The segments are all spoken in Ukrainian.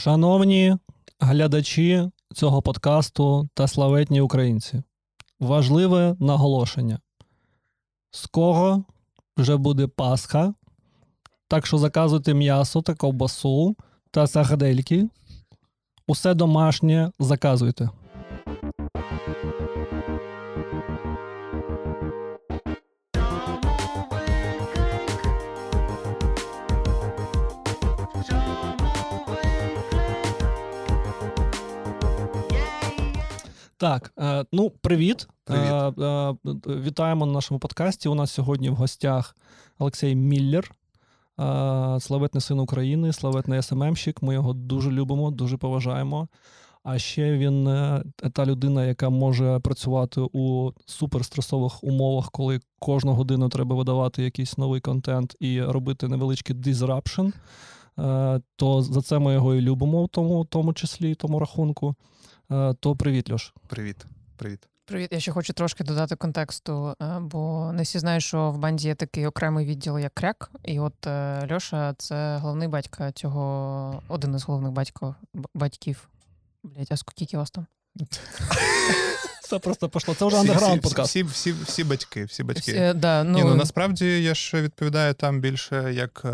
Шановні глядачі цього подкасту та славетні українці, важливе наголошення. Скоро вже буде Пасха, так що заказуйте м'ясо та ковбасу та сардельки. Усе домашнє заказуйте. Так, е, ну привіт. Привіт. Е, е, вітаємо на нашому подкасті. У нас сьогодні в гостях Олексій Міллер, славетний син України, славетний СММщик. Ми його дуже любимо, дуже поважаємо. А ще він та людина, яка може працювати у суперстресових умовах, коли кожну годину треба видавати якийсь новий контент і робити невеличкий. Е, То за це ми його і любимо, в тому, тому числі, тому рахунку. Е, То привіт, Льош. Привіт. Привіт. Привіт, я ще хочу трошки додати контексту, е, бо не всі знають, що в банді є такий окремий відділ, як кряк. І от е, Льоша це головний батька цього, один із головних батько, батьків. Блять, а скільки вас там? Це просто пішло. Це вже андеграунд подкаст. всі, всі, всі батьки, всі батьки. Всі, да, ну, Ні, ну насправді я ж відповідаю там більше як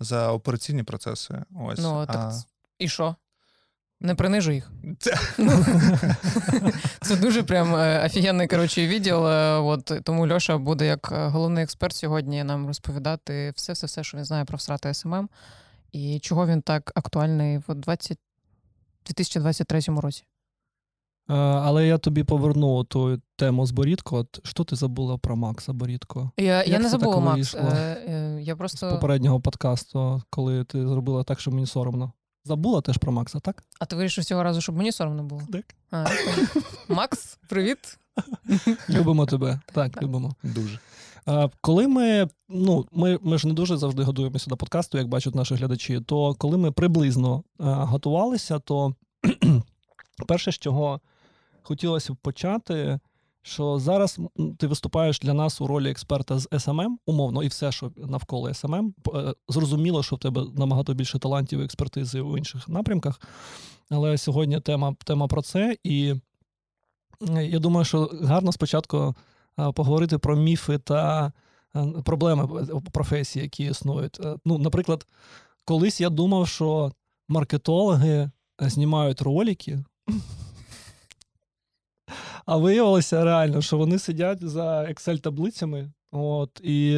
за операційні процеси. Ось. ну, так, а... і що? Не принижуй їх. Це- Це дуже прям е, офігенний коротше, відділ. е, От, тому Льоша буде як е, головний експерт сьогодні нам розповідати все-все-все, що він знає про всратий SMM і чого він так актуальний в 20... 2023 році. Але я тобі поверну ту тему з Борідко. От що ти забула про Макса Борідко Я, Як я не забула, Макс. Е, е, Я з попереднього подкасту, коли ти зробила так, що мені соромно. Забула теж про Макса, так? А ти вирішив цього разу, щоб мені соромно було? Так. А. Макс, привіт. Любимо тебе. Так, любимо. Дуже. Е, Коли ми, ну, ми, ми ж не дуже завжди готуємося до подкасту, як бачать наші глядачі, то коли ми приблизно е, готувалися, то перше, з чого хотілося б почати, що зараз ти виступаєш для нас у ролі експерта з SMM, умовно, і все, що навколо SMM. Е, Зрозуміло, що в тебе набагато більше талантів і експертизи у інших напрямках. Але сьогодні тема, тема про це. І я думаю, що гарно спочатку поговорити про міфи та е, проблеми е, професії, які існують. Ну, наприклад, колись я думав, що маркетологи знімають ролики, а виявилося реально, що вони сидять за Excel-таблицями. От, і,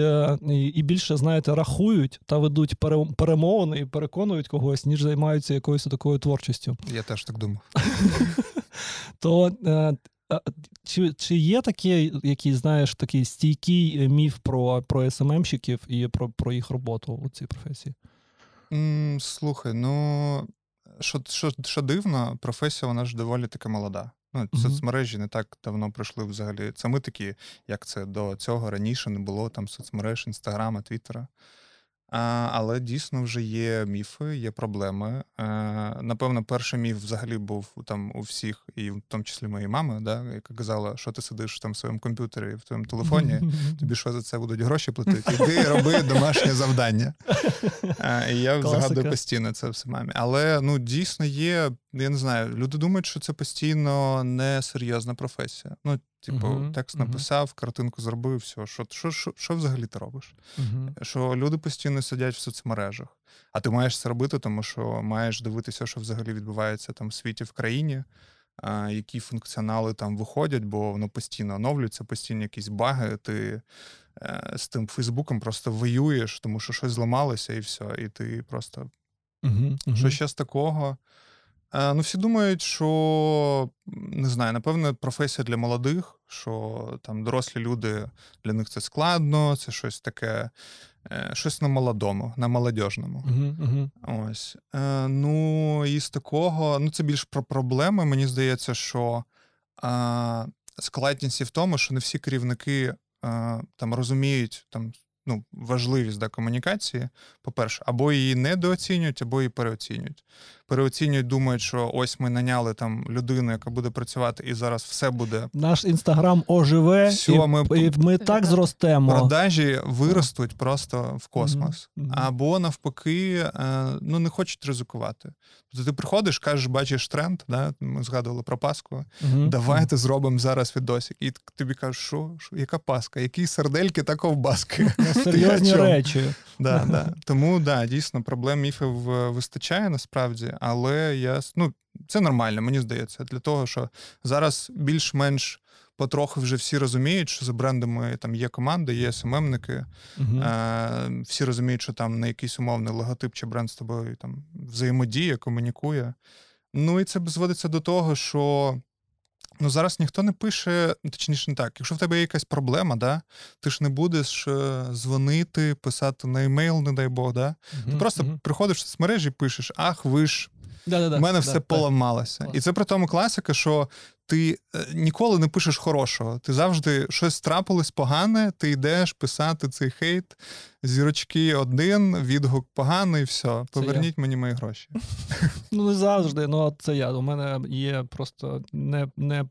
і, і більше, знаєте, рахують та ведуть пере- перемовини і переконують когось, ніж займаються якоюсь такою творчістю. Я теж так думав. То е, чи, чи є такий, який, знаєш, такий стійкий міф про, про СММщиків і про, про їх роботу у цій професії? Слухай, ну що, що, що дивно, професія вона ж доволі таки молода. Ну, соцмережі не так давно пройшли взагалі. Це ми такі, як це до цього раніше не було там соцмереж, інстаграма, твіттера. А, але дійсно вже є міфи, є проблеми. А, напевно, перший міф взагалі був там у всіх, і в тому числі моєї мами, да, яка казала, що ти сидиш там в своєму комп'ютері, в твоєму телефоні, тобі що за це будуть гроші платити? Іди роби домашнє завдання. А, і я Класика. згадую постійно це все мамі. Але ну дійсно є, я не знаю, люди думають, що це постійно несерйозна професія. Ну, типу, Мгм, текст написав, картинку зробив, все. Що, що, що, що взагалі ти робиш? Мгм. Що люди постійно сидять в соцмережах. А ти маєш це робити, тому що маєш дивитися, що взагалі відбувається там в світі в країні, які функціонали там виходять, бо воно постійно оновлюється, постійно якісь баги. Ти е, з тим Фейсбуком просто воюєш, тому що щось зламалося, і все. І ти просто. Мгм. що ще з такого? Е, Ну, всі думають, що не знаю, напевно, професія для молодих, що там дорослі люди для них це складно, це щось таке, е, щось на молодому, на молодіжному. Мгм. Мгм. Ось. Е, Ну, і з такого, ну, це більш про проблеми. Мені здається, що е, складність і в тому, що не всі керівники е, там розуміють там ну, важливість да, комунікації, по-перше, або її недооцінюють, або її переоцінюють. Переоцінюють, думають, що ось ми наняли там людину, яка буде працювати, і зараз все буде. Наш інстаграм оживе, Всьо, і, ми- і ми так зростемо. Продажі виростуть просто в космос. Або навпаки, е, ну не хочуть ризикувати. Тобто ти приходиш, кажеш, бачиш тренд, да? ми згадували про Пасху. Давайте зробимо зараз відосик. І тобі кажуть, що, що яка паска, які сардельки та ковбаски. Серйозні речі. Да, да. Тому да, дійсно проблем міфів е, вистачає насправді, але я ну, це нормально, мені здається, для того, що зараз більш-менш потроху вже всі розуміють, що за брендами там є команди, є СММники. Мгм. Е, всі розуміють, що там не якийсь умовний логотип чи бренд з тобою там взаємодіє, комунікує. Ну і це зводиться до того, що. Ну, зараз ніхто не пише, ну, точніше, не так. Якщо в тебе є якась проблема, да, ти ж не будеш е, дзвонити, писати на емейл, не дай Бог, да? Ти Мгм, просто мгм. приходиш в соцмережі і пишеш: Ах, ви ж Да-да-да. у мене все поламалося. І це при тому класика, що ти е, ніколи не пишеш хорошого. Ти завжди щось трапилось погане, ти йдеш писати цей хейт, зірочки один, відгук поганий, все. Поверніть мені мої гроші. Ну, не завжди, ну це я. У мене є просто не, не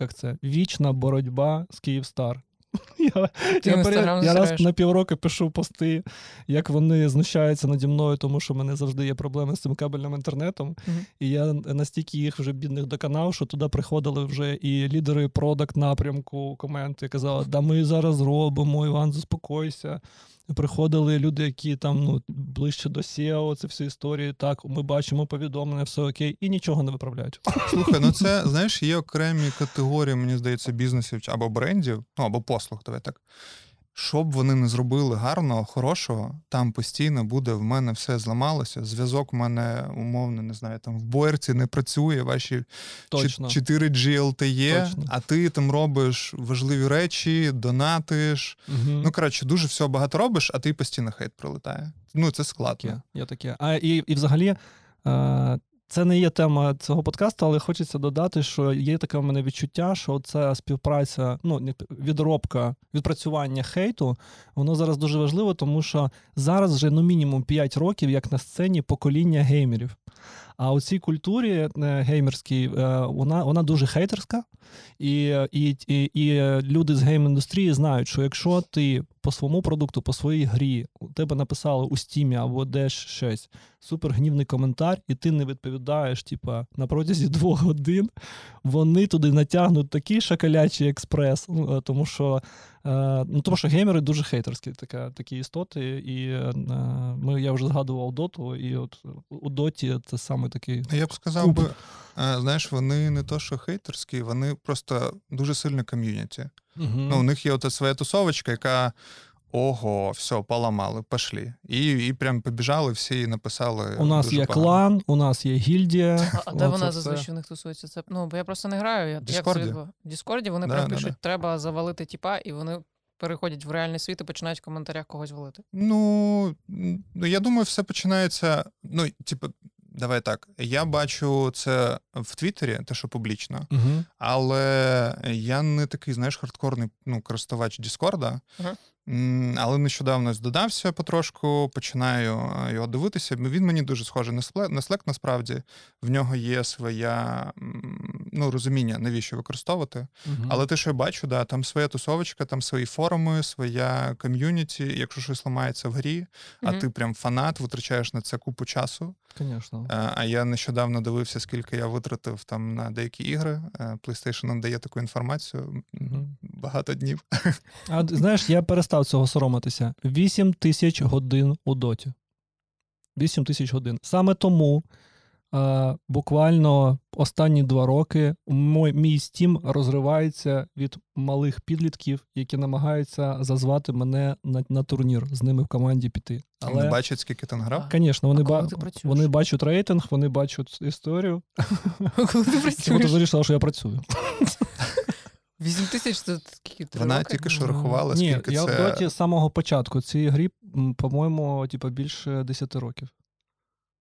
як це, вічна боротьба з Київстар. Я, я, перед, я раз на півроку пишу пости, як вони знущаються наді мною, тому що в мене завжди є проблеми з цим кабельним інтернетом. Мгм. І я настільки їх вже бідних доконав, що туди приходили вже і лідери продакт напрямку коменти, казали, да ми зараз робимо, Іван, заспокойся. Приходили люди, які там ну, ближче до SEO, це всі історії. Так, ми бачимо повідомлення, все окей, і нічого не виправляють. Слухай, ну це знаєш, є окремі категорії, мені здається, бізнесів або брендів, ну або послуг, давай так. Що б вони не зробили гарного, хорошого, там постійно буде в мене все зламалося. Зв'язок в мене умовно, не знаю, там в боєрці не працює, ваші Точно. 4G LTE, Точно. а ти там робиш важливі речі, донатиш. Мгм. Ну, коротше, дуже всього багато робиш, а ти постійно хейт прилетає. Ну, це складно. Є таке. А і, і взагалі, е, це не є тема цього подкасту, але хочеться додати, що є таке в мене відчуття, що ця співпраця, ну відробка, відпрацювання хейту, воно зараз дуже важливо, тому що зараз вже ну мінімум 5 років, як на сцені покоління геймерів. А у цій культурі е, геймерській е, вона, вона дуже хейтерська, і, і, і, і люди з гейм-індустрії знають, що якщо ти по своєму продукту, по своїй грі, у тебе написали у стімі або десь щось, супергнівний коментар, і ти не відповідаєш, типа, на протязі двох годин, вони туди натягнуть такий шакалячий експрес, ну, е, тому що. Е, ну, тому що геймери дуже хейтерські, така, такі істоти, і е, ми, я вже згадував доту, і от у доті це саме такий. Я б сказав Куб. би, е, знаєш, вони не то, що хейтерські, вони просто дуже сильне ком'юніті. Ну, у них є ота своя тусовочка, яка. Ого, все, поламали, пошли. І, і прям побіжали всі і написали. У нас дуже є погано. клан, у нас є гільдія. А, а де вона зазвичай в них тусується? Це ну бо я просто не граю. Я, як це В Діскорді вони Да, прям да, пишуть, да. треба завалити тіпа, і вони переходять в реальний світ і починають в коментарях когось валити. Ну, ну, я думаю, все починається. Ну, типу, давай так. Я бачу це в Твіттері, те, що публічно, Угу. але я не такий, знаєш, хардкорний ну, користувач Діскорда. Ага. Але нещодавно ось додався потрошку, починаю е, його дивитися. Він мені дуже схожий на Slack, на Slack, насправді. В нього є своя ну, розуміння, навіщо використовувати. Але те, що я бачу, да, там своя тусовочка, там свої форуми, своя ком'юніті. Якщо щось ламається в грі, а ти прям фанат, витрачаєш на це купу часу. Звісно. Е, А я нещодавно дивився, скільки я витратив там на деякі ігри. Е, PlayStation нам дає таку інформацію Мгм. багато днів. А знаєш, я перестав цього соромитися. 8 тисяч годин у доті. 8 тисяч годин. Саме тому е, буквально останні два роки мой, мій стім розривається від малих підлітків, які намагаються зазвати мене на, на турнір з ними в команді піти. Вони бачать, скільки ти награв. Звісно, вони, ба- вони бачать рейтинг, вони бачать історію. Коли ти Чому ти вирішила, що я працюю? 8 тисяч це скільки? Три Вона роки? тільки що рахувала, Ні, скільки я це. в доті з самого початку цієї грі, по-моєму, типу, більше 10 років.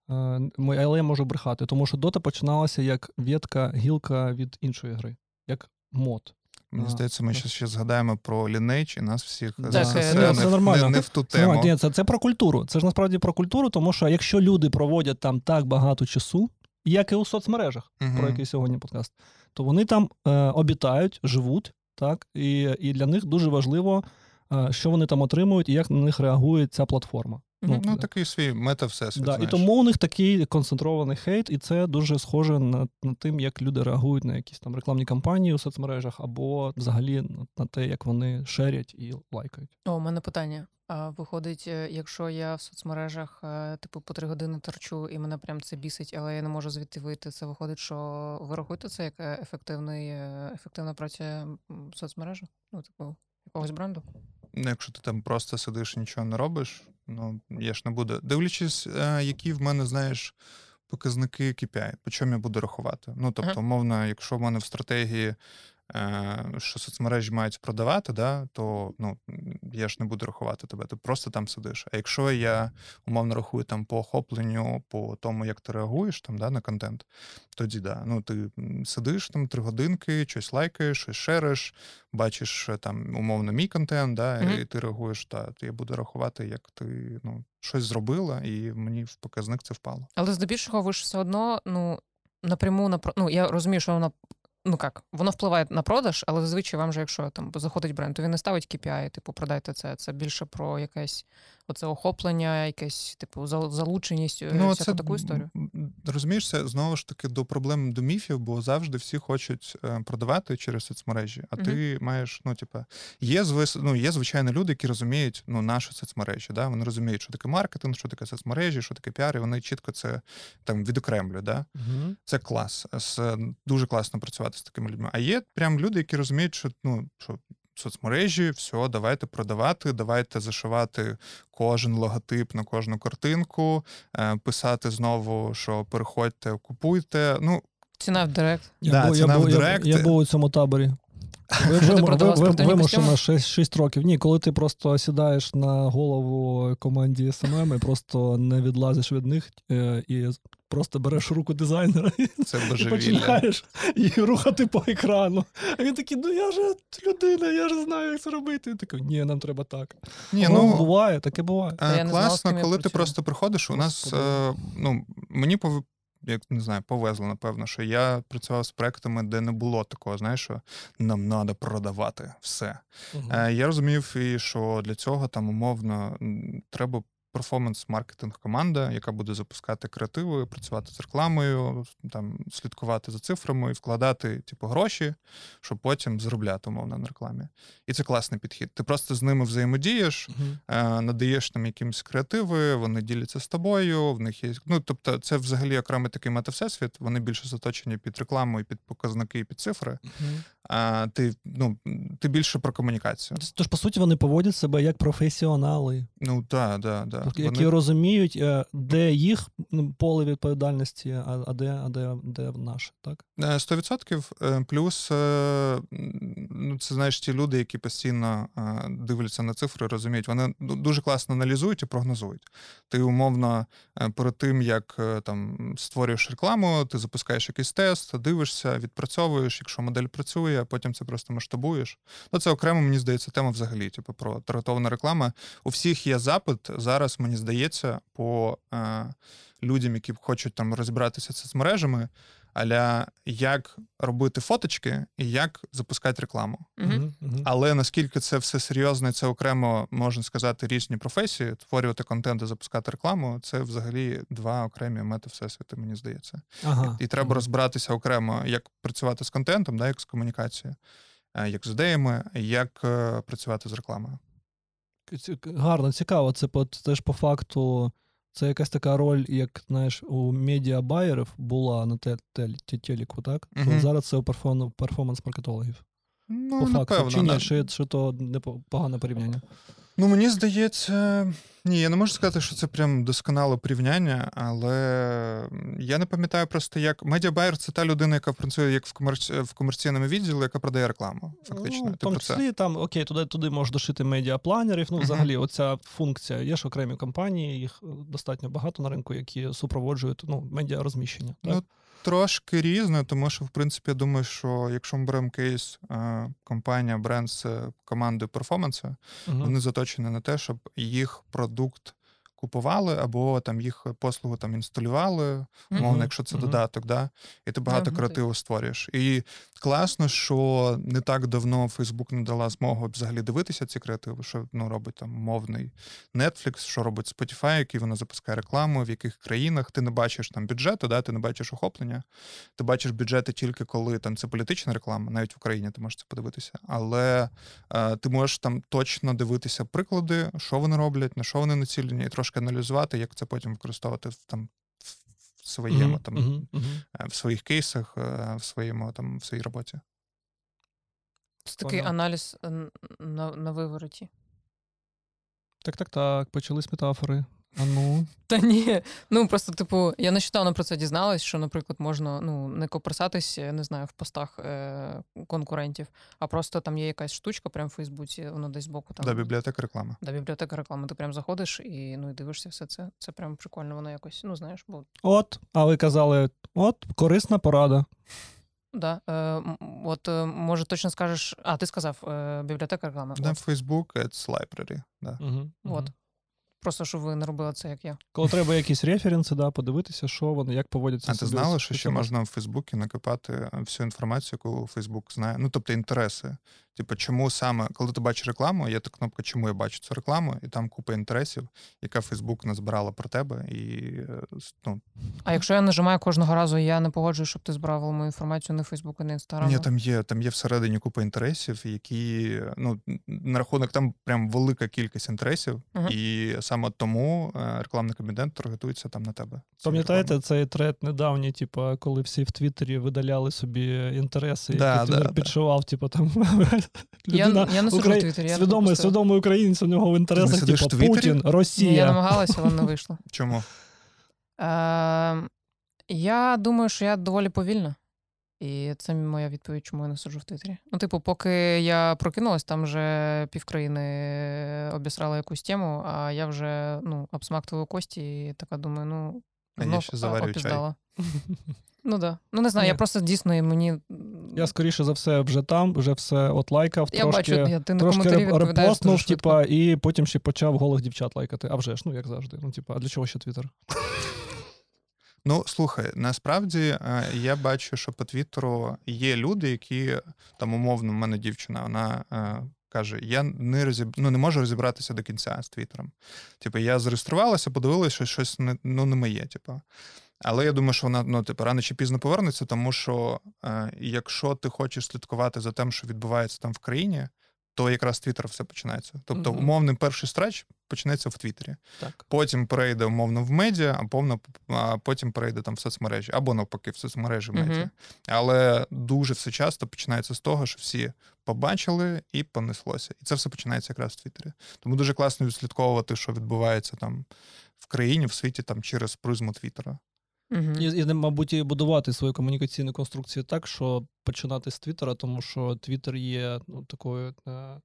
Е, Але я можу брехати, тому що дота починалася як ветка, гілка від іншої гри, як мод. Мені здається, ми ще, ще згадаємо про Lineage і нас всіх Так, е, ну, це не, в- нормально. не, не в ту Це, тему. ні, це, це про культуру. Це ж насправді про культуру, тому що якщо люди проводять там так багато часу, як і у соцмережах, Мгм. про який сьогодні подкаст, то вони там е, обітають, живуть, так, і, і для них дуже важливо, е, що вони там отримують і як на них реагує ця платформа. Ну, е, такий свій мета-всесвіт. Да, і тому у них такий концентрований хейт, і це дуже схоже на, на тим, як люди реагують на якісь там рекламні кампанії у соцмережах, або взагалі на- на те, як вони шерять і лайкають. О, у мене питання. А виходить, е, якщо я в соцмережах е, типу по три години торчу, і мене прям це бісить, але я не можу звідти вийти. Це виходить, що ви рахуєте це як е, ефективний, ефективна праця соцмережі? Ну, типу, якогось бренду? Ну, якщо ти там просто сидиш і нічого не робиш, ну я ж не буду. Дивлячись, е, які в мене, знаєш, показники KPI, по чому я буду рахувати. Ну, тобто, умовно, якщо в мене в стратегії, що соцмережі мають продавати, да, то ну, я ж не буду рахувати тебе, ти просто там сидиш. А якщо я умовно рахую там по охопленню, по тому, як ти реагуєш там, да, на контент, тоді да. Ну, ти сидиш там три годинки, щось лайкаєш, щось шериш, бачиш е, там умовно мій контент, да, Мгм. і ти реагуєш, та то я буду рахувати, як ти ну, щось зробила, і мені в показник це впало. Але здебільшого ви ж все одно, ну, напряму ну, я розумію, що воно. Ну як, воно впливає на продаж, але зазвичай вам же, якщо там заходить бренд, то він не ставить KPI, типу, продайте це. Це більше про якесь оце охоплення, якесь, типу, залученість, ну, всяку таку історію. Розумієш, це знову ж таки до проблем до міфів, бо завжди всі хочуть е, продавати через соцмережі. А ти маєш, ну, типа, є звис, ну, є звичайно люди, які розуміють ну, наші соцмережі. Да? Вони розуміють, що таке маркетинг, що таке соцмережі, що таке піар, і вони чітко це там відокремлюють. Да? Угу. Це клас. З, дуже класно працювати з такими людьми. А є прям люди, які розуміють, що ну що. Соцмережі, все, давайте продавати, давайте зашивати кожен логотип на кожну картинку, е, писати знову, що переходьте, купуйте. Ну, Ціна в директ. Я, Да, був, ціна я, в був, я, Директ. я був у цьому таборі. Ви, ти продавав спортивні вимушено 6, 6 років. Ні, коли ти просто сідаєш на голову команді SMM і просто не відлазиш від них е, і просто береш руку дизайнера і це і починаєш її рухати по екрану. А він такий, ну я ж людина, я ж знаю, як це робити. Він такий, ні, нам треба так. Ні, ну, ну, буває, таке буває. Е, Класно, коли ти працюю. просто приходиш. У нас е, ну мені. Як не знаю, повезло, напевно, що я працював з проектами, де не було такого, знаєш, що нам треба продавати все. Е, Я розумів, і що для цього там умовно треба перформанс-маркетинг команда, яка буде запускати креативи, працювати з рекламою, там слідкувати за цифрами і вкладати типу гроші, щоб потім заробляти умовно на рекламі. І це класний підхід. Ти просто з ними взаємодієш, е, надаєш там якимсь креативи, вони діляться з тобою. В них є. Ну тобто, це взагалі окремий такий метавсесвіт. Вони більше заточені під рекламу і під показники, і під цифри. Мгм. А ти ну ти більше про комунікацію. Тож, по суті, вони поводять себе як професіонали. Ну так, да, да. Тобто, Вони- які розуміють, е, де їх ну, поле відповідальності, а, де, а де, де наше, так? Е, 100%. Е, Плюс, е, ну, це знаєш, ті люди, які постійно дивляться на цифри, розуміють, вони дуже класно аналізують і прогнозують. Ти умовно перед тим, як там створюєш рекламу, ти запускаєш якийсь тест, дивишся, відпрацьовуєш, якщо модель працює, а потім це просто масштабуєш. Ну, це окремо, мені здається, тема взагалі, типу, про таргетовану рекламу. У всіх є запит зараз, мені здається, по е, людям, які хочуть там розібратися з соцмережами, аля як робити фоточки і як запускати рекламу. Мгм, мгм. Але наскільки це все серйозно, і це окремо можна сказати різні професії, творювати контент і запускати рекламу, це взагалі два окремі мети всесвіти, мені здається. Ага. І треба Ага. розбиратися окремо, як працювати з контентом, да, як з комунікацією, як з ідеями, як е, працювати з рекламою. Гарно, цікаво. Це по, теж по факту. Це якась така роль, як знаєш, у медіабайерів була на те, те, те, телеку, так? То зараз це у перформ- перформанс-маркетологів. Ну, по факту. напевно, чи ні, не... чи, чи то не погане порівняння? Ну, мені здається, ні, я не можу сказати, що це прям досконале порівняння, але я не пам'ятаю просто, як медіабайер це та людина, яка працює як в, комерці... в комерційному відділі, яка продає рекламу. Фактично. Ну, в тому про це. там, окей, туди, туди можеш дошити медіапланерів. Ну, взагалі, оця функція. Є ж окремі компанії, їх е, достатньо багато на ринку, які супроводжують ну, медіарозміщення. Так? Ну, трошки різне, тому що, в принципі, я думаю, що якщо ми беремо кейс, е, компанія, бренд з командою перформансу, Мгм. вони заточені на те, щоб їх продукт купували, або там їх послугу там інсталювали, умовно, Мгм. якщо це Мгм. додаток, да? і ти багато Мгм. креативу створюєш. І класно, що не так давно Facebook не дала змогу взагалі дивитися ці креативи, що ну, робить там мовний Netflix, що робить Spotify, який воно запускає рекламу, в яких країнах ти не бачиш там бюджету, да? ти не бачиш охоплення. Ти бачиш бюджети тільки коли там це політична реклама, навіть в Україні ти можеш це подивитися. Але е, ти можеш там точно дивитися приклади, що вони роблять, на що вони націлені, і трошки аналізувати, як це потім використовувати в там в своєму Мгм. там е, в своїх кейсах, е, в своєму там в своїй роботі. Це такий Понял. аналіз на, на вивороті. Так, так, так, почались метафори. А ну. Та ні. Ну просто, типу, я нещодавно про це дізналась, що, наприклад, можна ну, не копирсатись, я не знаю, в постах е- конкурентів, а просто там є якась штучка прямо в Фейсбуці, воно десь збоку там. Да, бібліотека реклами. Да, бібліотека реклами. Ти прям заходиш і ну і дивишся все це. Це прям прикольно, воно якось, ну знаєш, бо От, а ви казали, от, корисна порада. да. Е, от е, може точно скажеш. А, ти сказав, е, бібліотека реклами. Да, От. Facebook it's library. Да. Угу. От. Просто щоб ви не робили це, як я. Коли треба якісь референси, да, подивитися, що вони, як поводяться. А ти знала, що ще можна в Фейсбуці накопати всю інформацію, яку Фейсбук знає? Ну, тобто інтереси. Типу, чому саме, коли ти бачиш рекламу, є та кнопка, чому я бачу цю рекламу, і там купа інтересів, яка Фейсбук назбирала про тебе. І е, ну, А якщо я нажимаю кожного разу, я не погоджуюсь, щоб ти збирав мою інформацію не в Фейсбуку, не Інстаграму. ні, там є, там є всередині купа інтересів, які ну, на рахунок там прям велика кількість інтересів, Мгм. і саме тому е, рекламний кабінет таргетується там на тебе. Пам'ятаєте цей трет недавній, типу, коли всі в Твіттері видаляли собі інтереси, Да, які да, Твіттер да. підшивав, типу там Я, людина я не сиджу Украї- в Твіттері, я свідомий, свідомий українець у нього в інтересах, типу в? Путін, Ні, Я намагалася, але не вийшло. Чому? Е, я думаю, що я доволі повільна. І це моя відповідь, чому я не сиджу в Твіттері. Ну, типу, поки я прокинулась, там вже півкраїни обісрали якусь тему, а я вже ну, обсмактую кості і така думаю, ну, А я ще заварюю чай. опіздала. Ну да. Ну не знаю, я просто дійсно і мені. Я скоріше за все вже там, вже все от лайкав, Я трошки, бачу, я, ти на трошки репостнув, типа, і потім ще почав голих дівчат лайкати. А вже ж, ну як завжди. Ну, типа, а для чого ще Твіттер? Ну, слухай, насправді е, я бачу, що по Твіттеру є люди, які там умовно, в мене дівчина, вона е, каже: я не розіб... ну, не можу розібратися до кінця з Твіттером. Типу, я зареєструвалася, подивилася, що щось не, ну, не моє. Типу. Але я думаю, що вона ну, типу, рано чи пізно повернеться, тому що е, якщо ти хочеш слідкувати за тим, що відбувається там в країні, то якраз Твіттер все починається. Тобто, умовний перший стреч почнеться в Твіттері Так. потім перейде умовно в медіа, а повно а потім перейде там в соцмережі, або навпаки, в соцмережі в медіа. Але дуже все часто починається з того, що всі побачили і понеслося. І це все починається якраз в Твіттері. Тому дуже класно відслідковувати, що відбувається там в країні, в світі, там через призму Твіттера. Мгм. І, і, мабуть, і будувати свою комунікаційну конструкцію так, що починати з Твіттера, тому що Твіттер є ну, такою е,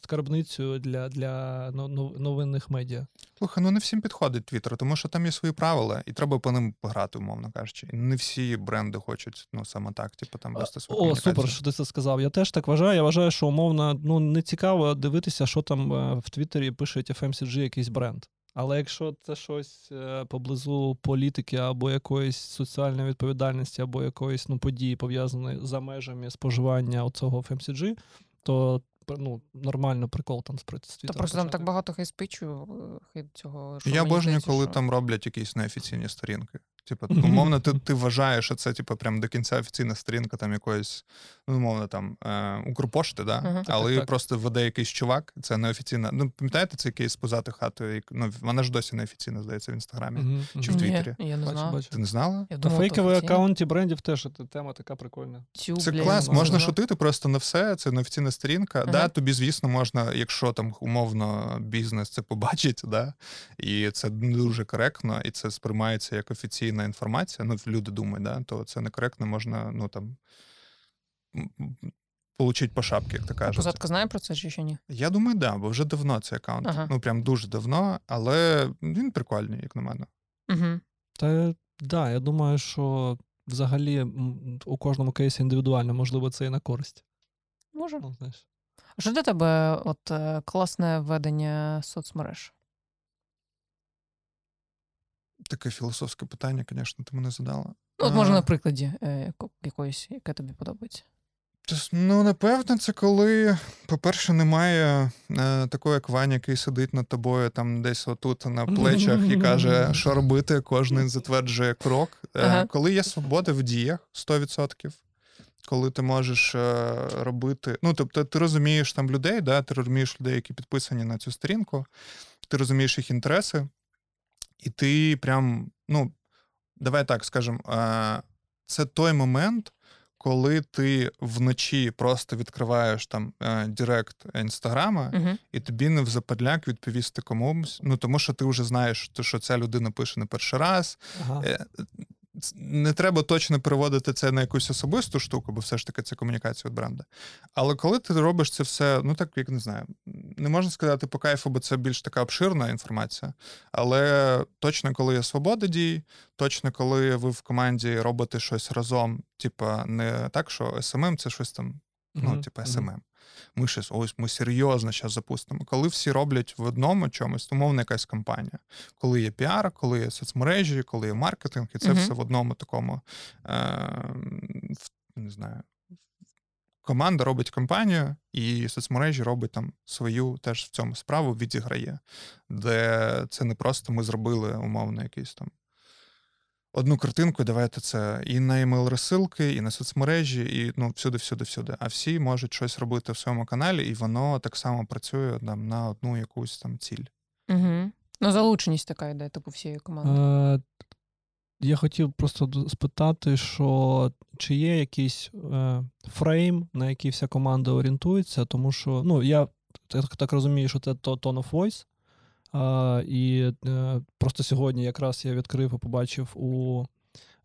скарбницею для, для но- но- новинних медіа. Слухай, ну не всім підходить Твіттер, тому що там є свої правила, і треба по ним пограти, умовно кажучи. І не всі бренди хочуть ну саме так, типу там вести свою О, комунікацію. супер, що ти це сказав. Я теж так вважаю. Я вважаю, що умовно ну, не цікаво дивитися, що там е, в Твіттері пише FMCG якийсь бренд. Але якщо це щось е, поблизу політики або якоїсь соціальної відповідальності, або якоїсь ну, події, пов'язаної за межами споживання оцього FMCG, то ну, нормально прикол там з Та просто там так багато хейт-спічу, е, хейт цього. Я обожнюю, коли що- там роблять якісь неофіційні сторінки. Типу, умовно, ти, ти вважаєш, що це типу, прям до кінця офіційна сторінка там якоїсь, ну, умовно, там е, Укрпошти, да? Так, але так, її так. просто веде якийсь чувак, це неофіційна. Ну, пам'ятаєте цей кейс позати хатою? як- Ну, вона ж досі неофіційна, здається, в інстаграмі. Мгм, Чи в Твіттері? Я не бачу. Ти не знала? Я думала, фейковій то офіційно. аккаунті брендів теж тема така прикольна. Цю, Це блядь, клас, можна знаю. шутити просто на все. Це неофіційна сторінка. Ага. Да, тобі, звісно, можна, якщо там умовно бізнес це побачить, да, і це не дуже коректно, і це сприймається як офіційна інформація. Ну, люди думають, да, то це некоректно, можна, ну там. Получить по шапці, як то А кажуть. Позадка знає про це чи ще ні? Я думаю, да, бо вже давно цей аккаунт. Ага. Ну прям дуже давно, але він прикольний, як на мене. Угу. Та да, я думаю, що взагалі у кожному кейсі індивідуально, можливо, це і на користь. Може. Ну, знаєш. А Що для тебе от е, класне ведення соцмереж? Таке філософське питання, звісно, ти мене задала. Ну, от може А. на прикладі е, якоїсь, яке тобі подобається. Ну, напевно, це коли, по-перше, немає е, такого, як Ваня, який сидить над тобою там десь отут на плечах і каже, що робити, кожен затверджує крок. Е, Ага. Коли є свобода в діях 100%, коли ти можеш е, робити. Ну, тобто, ти розумієш там людей, да, ти розумієш людей, які підписані на цю сторінку, ти розумієш їх інтереси, і ти прям, ну, давай так скажемо, е, це той момент, коли ти вночі просто відкриваєш там е, Директ інстаграма, Угу. і тобі не в западляк відповісти комусь. Ну тому що ти вже знаєш, що ця людина пише не перший раз. Ага. Не треба точно переводити це на якусь особисту штуку, бо все ж таки це комунікація від бренда. Але коли ти робиш це все, ну так як не знаю, не можна сказати по кайфу, бо це більш така обширна інформація. Але точно, коли є свобода дій, точно, коли ви в команді робите щось разом, типа не так, що SMM — це щось там ну, типу, мгм. SMM. Ми щось, ось ми серйозно зараз запустимо. Коли всі роблять в одному чомусь, умовно якась компанія. Коли є піар, коли є соцмережі, коли є маркетинг, і це Мгм. все в одному такому е, не знаю. Команда робить компанію, і соцмережі робить там свою теж в цьому справу відіграє, де це не просто ми зробили умовно якийсь там одну картинку, давайте це і на емейл розсилки, і на соцмережі, і ну всюди, всюди, всюди. А всі можуть щось робити в своєму каналі, і воно так само працює там, на одну якусь там ціль. Угу. Ну, залученість така йде, типу, всієї команди. Е, я хотів просто спитати, що чи є якийсь е, фрейм, на який вся команда орієнтується, тому що ну, я так, так розумію, що це то- tone of voice. А, і е, просто сьогодні якраз я відкрив і побачив у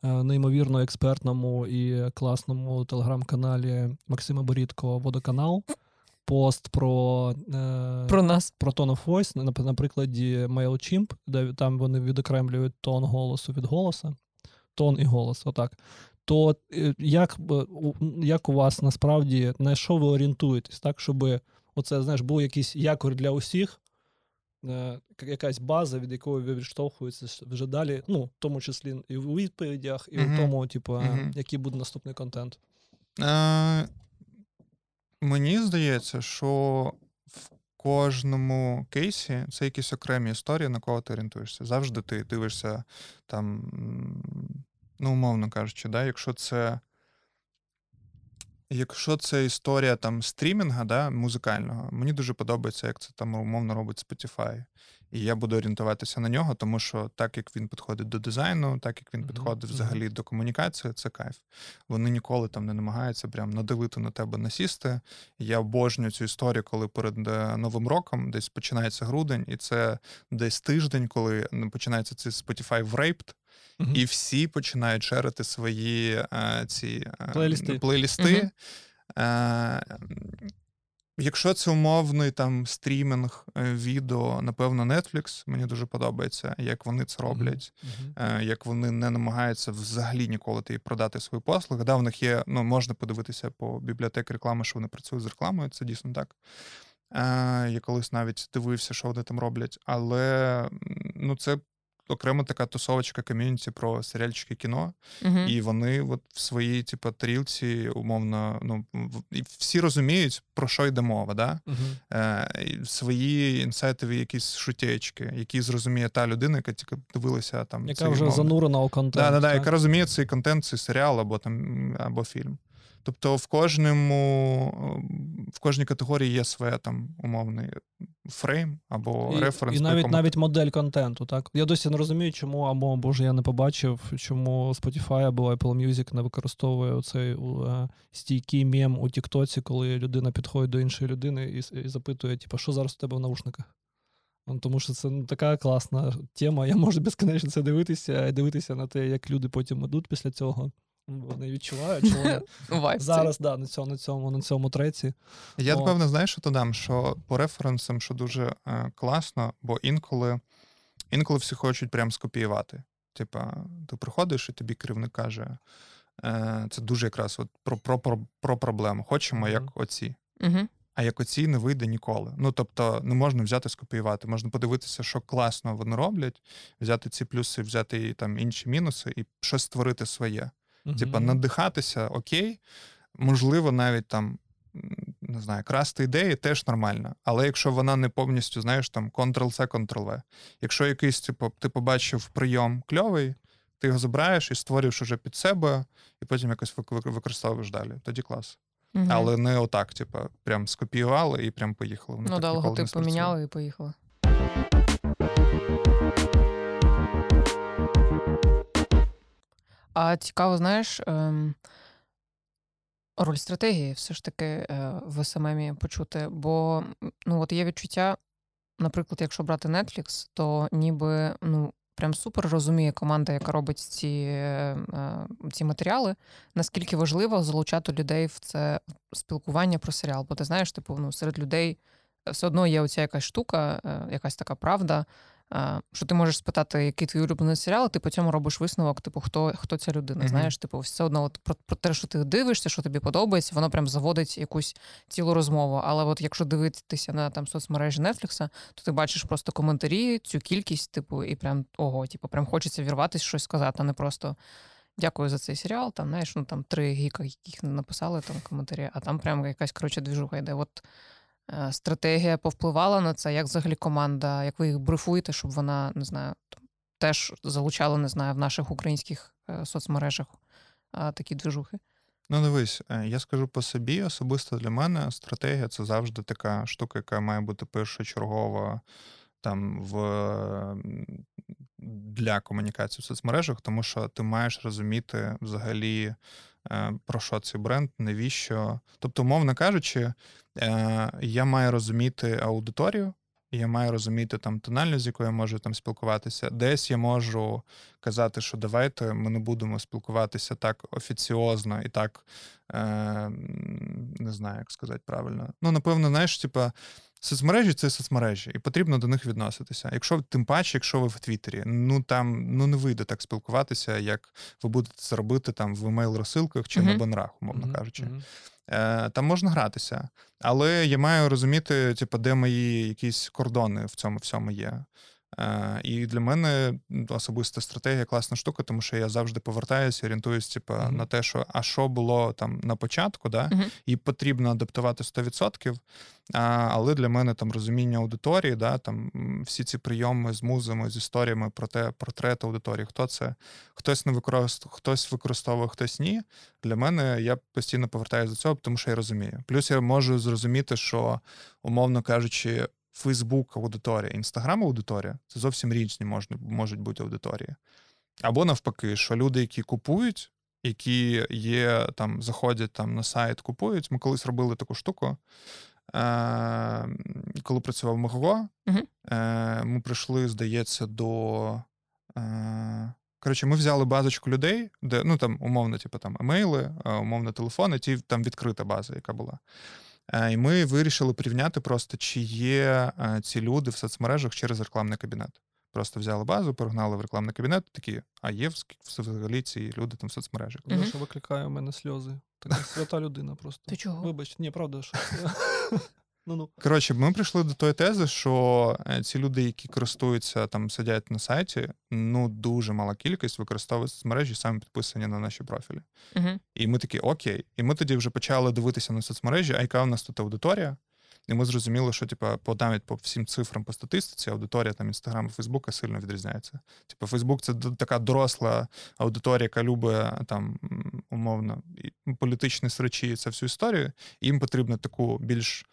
е, неймовірно експертному і класному телеграм-каналі Максима Борідко Водоканал пост про, е, Про нас. про tone of voice, на, на прикладі MailChimp, де там вони відокремлюють тон голосу від голоса, тон і голос, отак. То е, як, як у вас насправді на що ви орієнтуєтесь, так, щоб оце, знаєш, був якийсь якорь для усіх, якась база, від якої ви відштовхуєтеся вже далі, ну, в тому числі і у відповідях, і Мгм. в тому, типу, е, Мгм. який буде наступний контент. Е, мені здається, що в кожному кейсі це якісь окремі історії, на кого ти орієнтуєшся. Завжди ти дивишся там, ну, умовно кажучи, да, якщо це. Якщо це історія там стрімінга, да, музикального, мені дуже подобається, як це там умовно робить Spotify. І я буду орієнтуватися на нього, тому що так як він підходить до дизайну, так як він підходить мгм. взагалі до комунікації, це кайф. Вони ніколи там не намагаються прям надавити на тебе насісти. Я обожнюю цю історію, коли перед е, Новим роком десь починається грудень, і це десь тиждень, коли починається цей Spotify Wrapped, Мгм. і всі починають шерити свої е, ці е, Плейлісти. плейлісти. Е, Якщо це умовний там стрімінг відео, напевно, Netflix, мені дуже подобається, як вони це роблять, е, як вони не намагаються взагалі ніколи тобі продати свої послуги. Да, в них є, ну, можна подивитися по бібліотеки реклами, що вони працюють з рекламою, це дійсно так. Я колись навіть дивився, що вони там роблять, але ну, це окрема така тусовочка ком'юніті про серіальчики кіно. Угу. І вони от в своїй, типу, тарілці, умовно, ну і всі розуміють, про що йде мова, да? Мгм. Е, свої інсайтові якісь шутєчки, які зрозуміє та людина, яка тільки дивилася там. Яка цей, вже умовно, занурена у контент. Да, да, да, так? яка розуміє цей контент, цей серіал або там або фільм. Тобто в кожному в кожній категорії є своя там умовний фрейм або І, референс. і навіть якому навіть модель контенту, так? Я досі не розумію, чому, або боже, я не побачив, чому Spotify або Apple Music не використовує оцей е, стійкий мем у Тіктоці, коли людина підходить до іншої людини і, і запитує, типу, що зараз у тебе в наушниках? Ну, Тому що це ну, така класна тема. Я можу безконечно це дивитися і дивитися на те, як люди потім ідуть після цього. Вони відчувають, що вони зараз да, на цьому, на цьому, на цьому треці. Я напевно, знаєш, що додам, що по референсам, що дуже е, класно, бо інколи, інколи всі хочуть прям скопіювати. Типа, ти приходиш, і тобі керівник каже: е, це дуже якраз от про про, про, про проблему. Хочемо, Мгм. як оці. Угу. А як оці не вийде ніколи. Ну тобто, не можна взяти скопіювати. Можна подивитися, що класно вони роблять, взяти ці плюси, взяти і там інші мінуси, і щось створити своє. Типа, надихатися окей, можливо, навіть там. Не знаю, красти ідеї теж нормально. Але якщо вона не повністю, знаєш, там Ctrl-C, Ctrl-V. Якщо якийсь, типу, ти побачив прийом кльовий, ти його забираєш і створюєш уже під себе, і потім якось вик- вик- використовуєш далі. Тоді клас. Угу. Але не отак, типу, прям скопіювали і прям поїхали. Воно Ну так да, логотип поміняли і поїхали. А цікаво, знаєш, ем, роль стратегії все ж таки е, в СММі почути. Бо ну, от є відчуття, наприклад, якщо брати Netflix, то ніби ну, прям супер розуміє команда, яка робить ці, е, е, ці матеріали, наскільки важливо залучати людей в це спілкування про серіал. Бо ти знаєш, типу, ну, серед людей все одно є оця якась штука, е, якась така правда. Що ти можеш спитати, який твій улюблений серіал, і ти по цьому робиш висновок, типу, хто, хто ця людина. Мгм. Знаєш, типу, все одно от про, про те, що ти дивишся, що тобі подобається, воно прям заводить якусь цілу розмову. Але от якщо дивитися на там соцмережі Нетфлікса, то ти бачиш просто коментарі, цю кількість, типу, і прям ого, типу, прям хочеться вірватися, щось сказати, а не просто. Дякую за цей серіал. Там, знаєш, ну там три гіка, яких не написали там коментарі, а там прям якась коротше двіжуха йде. От стратегія повпливала на це, як взагалі команда, як ви їх брифуєте, щоб вона не знаю, теж залучала, не знаю, в наших українських е, соцмережах е, такі двіжухи. Ну, дивись, е, я скажу по собі, особисто для мене стратегія це завжди така штука, яка має бути першочергова там в для комунікації в соцмережах, тому що ти маєш розуміти взагалі, е, про що цей бренд, навіщо. Тобто, умовно кажучи, е, я маю розуміти аудиторію. Я маю розуміти там тональність, з якою я можу там спілкуватися. Десь я можу казати, що давайте ми не будемо спілкуватися так офіціозно і так е, не знаю, як сказати правильно. Ну, напевно, знаєш, типа. Соцмережі це соцмережі, і потрібно до них відноситися. Якщо тим паче, якщо ви в Твіттері, ну там ну не вийде так спілкуватися, як ви будете це робити там в емейл розсилках чи на Мгм. банрах, умовно кажучи. Е, Там можна гратися, але я маю розуміти, типу, де мої якісь кордони в цьому всьому є. Е, І для мене особиста стратегія класна штука, тому що я завжди повертаюся, орієнтуюсь, типу, Мгм. на те, що а що було там на початку, да? Мгм. і потрібно адаптувати 100%. А, але для мене там розуміння аудиторії, да, там всі ці прийоми з музами, з історіями про те, портрет аудиторії, хто це, хтось не використовує, хтось використовує, хтось ні. Для мене я постійно повертаюся до цього, тому що я розумію. Плюс я можу зрозуміти, що, умовно кажучи, Фейсбук аудиторія, Інстаграм аудиторія це зовсім різні можна, можуть бути аудиторії. Або навпаки, що люди, які купують, які є там, заходять там на сайт, купують. Ми колись робили таку штуку. Е, коли працював Мгм. е, ми прийшли, здається, до. Е, коротше, ми взяли базочку людей, де ну там умовно, типу, там емейли, е, умовно телефони, ті там відкрита база, яка була. І ми вирішили порівняти просто, чи є ці люди в соцмережах через рекламний кабінет. Просто взяли базу, перегнали в рекламний кабінет, такі, а є взагалі ці люди там в соцмережах. Мгм. Леша викликає у мене сльози. Така свята людина просто. Ти чого? Вибач, ні, правда, що. Ну ну. Коротше, ми прийшли до тої тези, що е, ці люди, які користуються там, сидять на сайті, ну дуже мала кількість використовують соцмережі, саме підписані на наші профілі. Угу. І ми такі, окей. І ми тоді вже почали дивитися на соцмережі, а яка у нас тут аудиторія. І ми зрозуміли, що типу, по навіть по всім цифрам по статистиці, аудиторія там Інстаграм і Фейсбука сильно відрізняється. Типу, Фейсбук це така доросла аудиторія, яка любить там умовно політичні срачі, це всю історію. І їм потрібно таку більш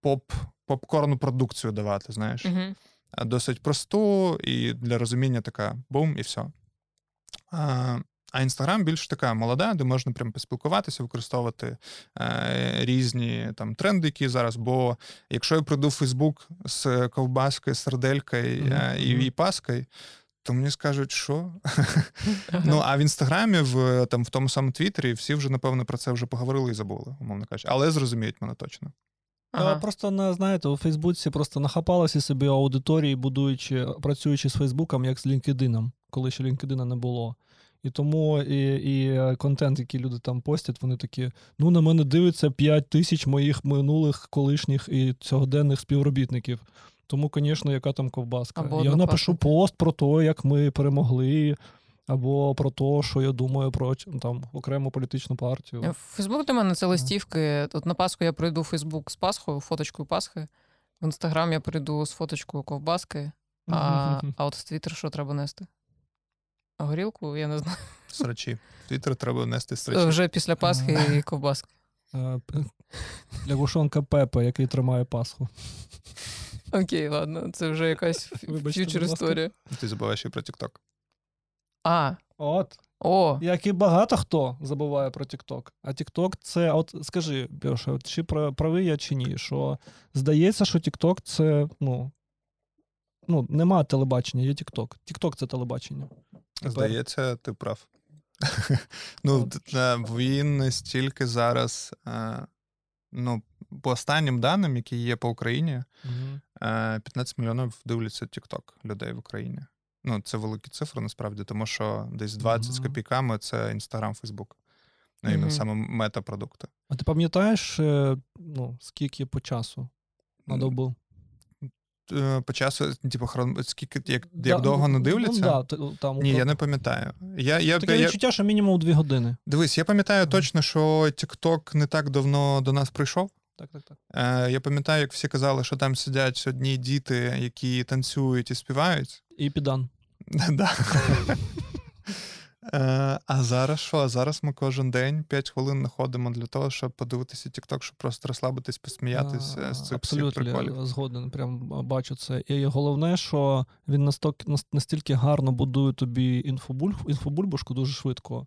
поп, попкорну продукцію давати, знаєш. Угу. Е, Досить просту і для розуміння така бум, і все. А, Інстаграм більш така молода, де можна прям поспілкуватися, використовувати е, різні там тренди, які зараз. Бо якщо я прийду в Фейсбук з ковбаскою, серделькою е, Мгм, і, і паскою, то мені скажуть, що. Ну, а в інстаграмі, в там в тому самому Твіттері, всі вже, напевно, про це вже поговорили і забули, умовно кажучи. Але зрозуміють мене точно. Ага. Просто на знаєте, у Фейсбуці просто нахапалися собі аудиторії, будуючи, працюючи з Фейсбуком, як з LinkedIn, коли ще LinkedIn не було. І тому і, і контент, який люди там постять, вони такі: ну, на мене дивиться 5 тисяч моїх минулих колишніх і цьогоденних співробітників. Тому, звісно, яка там ковбаска. Або я напишу пост про те, як ми перемогли, або про те, що я думаю про там окрему політичну партію. Фейсбук для мене це листівки. От на Пасху я прийду в Фейсбук з Пасхою, фоточкою Пасхи. В Інстаграм я прийду з фоточкою ковбаски. А, а от в Твіттер що треба нести? А горілку, я не знаю. Срачі. В Твіттер треба нести срачі. Вже після Пасхи і ковбаски. Е, Лягушонка Пепе, який тримає Пасху. Окей, ладно, це вже якась фьючер історія. Ти забуваєш і про TikTok. А, От, о, як і багато хто забуває про TikTok. А TikTok це, от скажи, Бьоша, от чи про- правий я чи ні? Що здається, що TikTok це, ну, ну, нема телебачення, є TikTok. TikTok це телебачення. Здається, ти прав. ну, е, він настільки зараз, е, ну, по останнім даним, які є по Україні, Угу. е, 15 мільйонів дивляться TikTok людей в Україні. Ну, це великі цифри насправді, тому що десь 20 з копійками це Instagram, Facebook. Ну, Мгм. саме метапродукти. А ти пам'ятаєш, е, ну, скільки по часу на добу? Е, По часу, типу, хрон... скільки, як, Да, як довго не ну, дивляться? да, там, Ні, я не пам'ятаю. Я, я, Таке я, відчуття, що мінімум 2 години. Дивись, я пам'ятаю точно, що TikTok не так давно до нас прийшов. Так, так, так. Е, я пам'ятаю, як всі казали, що там сидять одні діти, які танцюють і співають. І підан. Е, А зараз що? А зараз ми кожен день 5 хвилин знаходимо для того, щоб подивитися TikTok, щоб просто розслабитись, посміятися з цих всіх приколів. я згоден. Прям бачу це. І головне, що він настільки, гарно будує тобі інфобуль, інфобульбашку дуже швидко,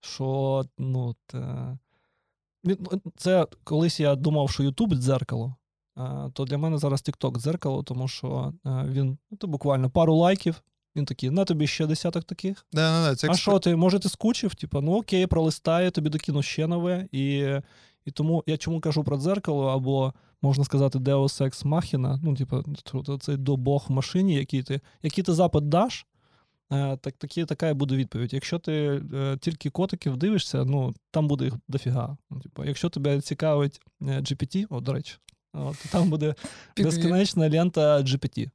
що ну, те... це колись я думав, що Ютуб дзеркало. А, То для мене зараз TikTok дзеркало, тому що е, він ну, то буквально пару лайків. Він такий, на тобі ще десяток таких. Да, да, да, це А що ти, може, ти скучив? Типа, ну окей, пролистаю, тобі докину ще нове. І, і тому я чому кажу про дзеркало, або можна сказати, Deus Ex Machina, ну, типа, т- цей добог в машині, який ти, який ти запит даш, е, так, такі, така і буде відповідь. Якщо ти е, тільки котиків дивишся, ну там буде їх дофіга. Ну, типа, якщо тебе цікавить е, GPT, о, до речі, от, там буде безкінечна лента GPT.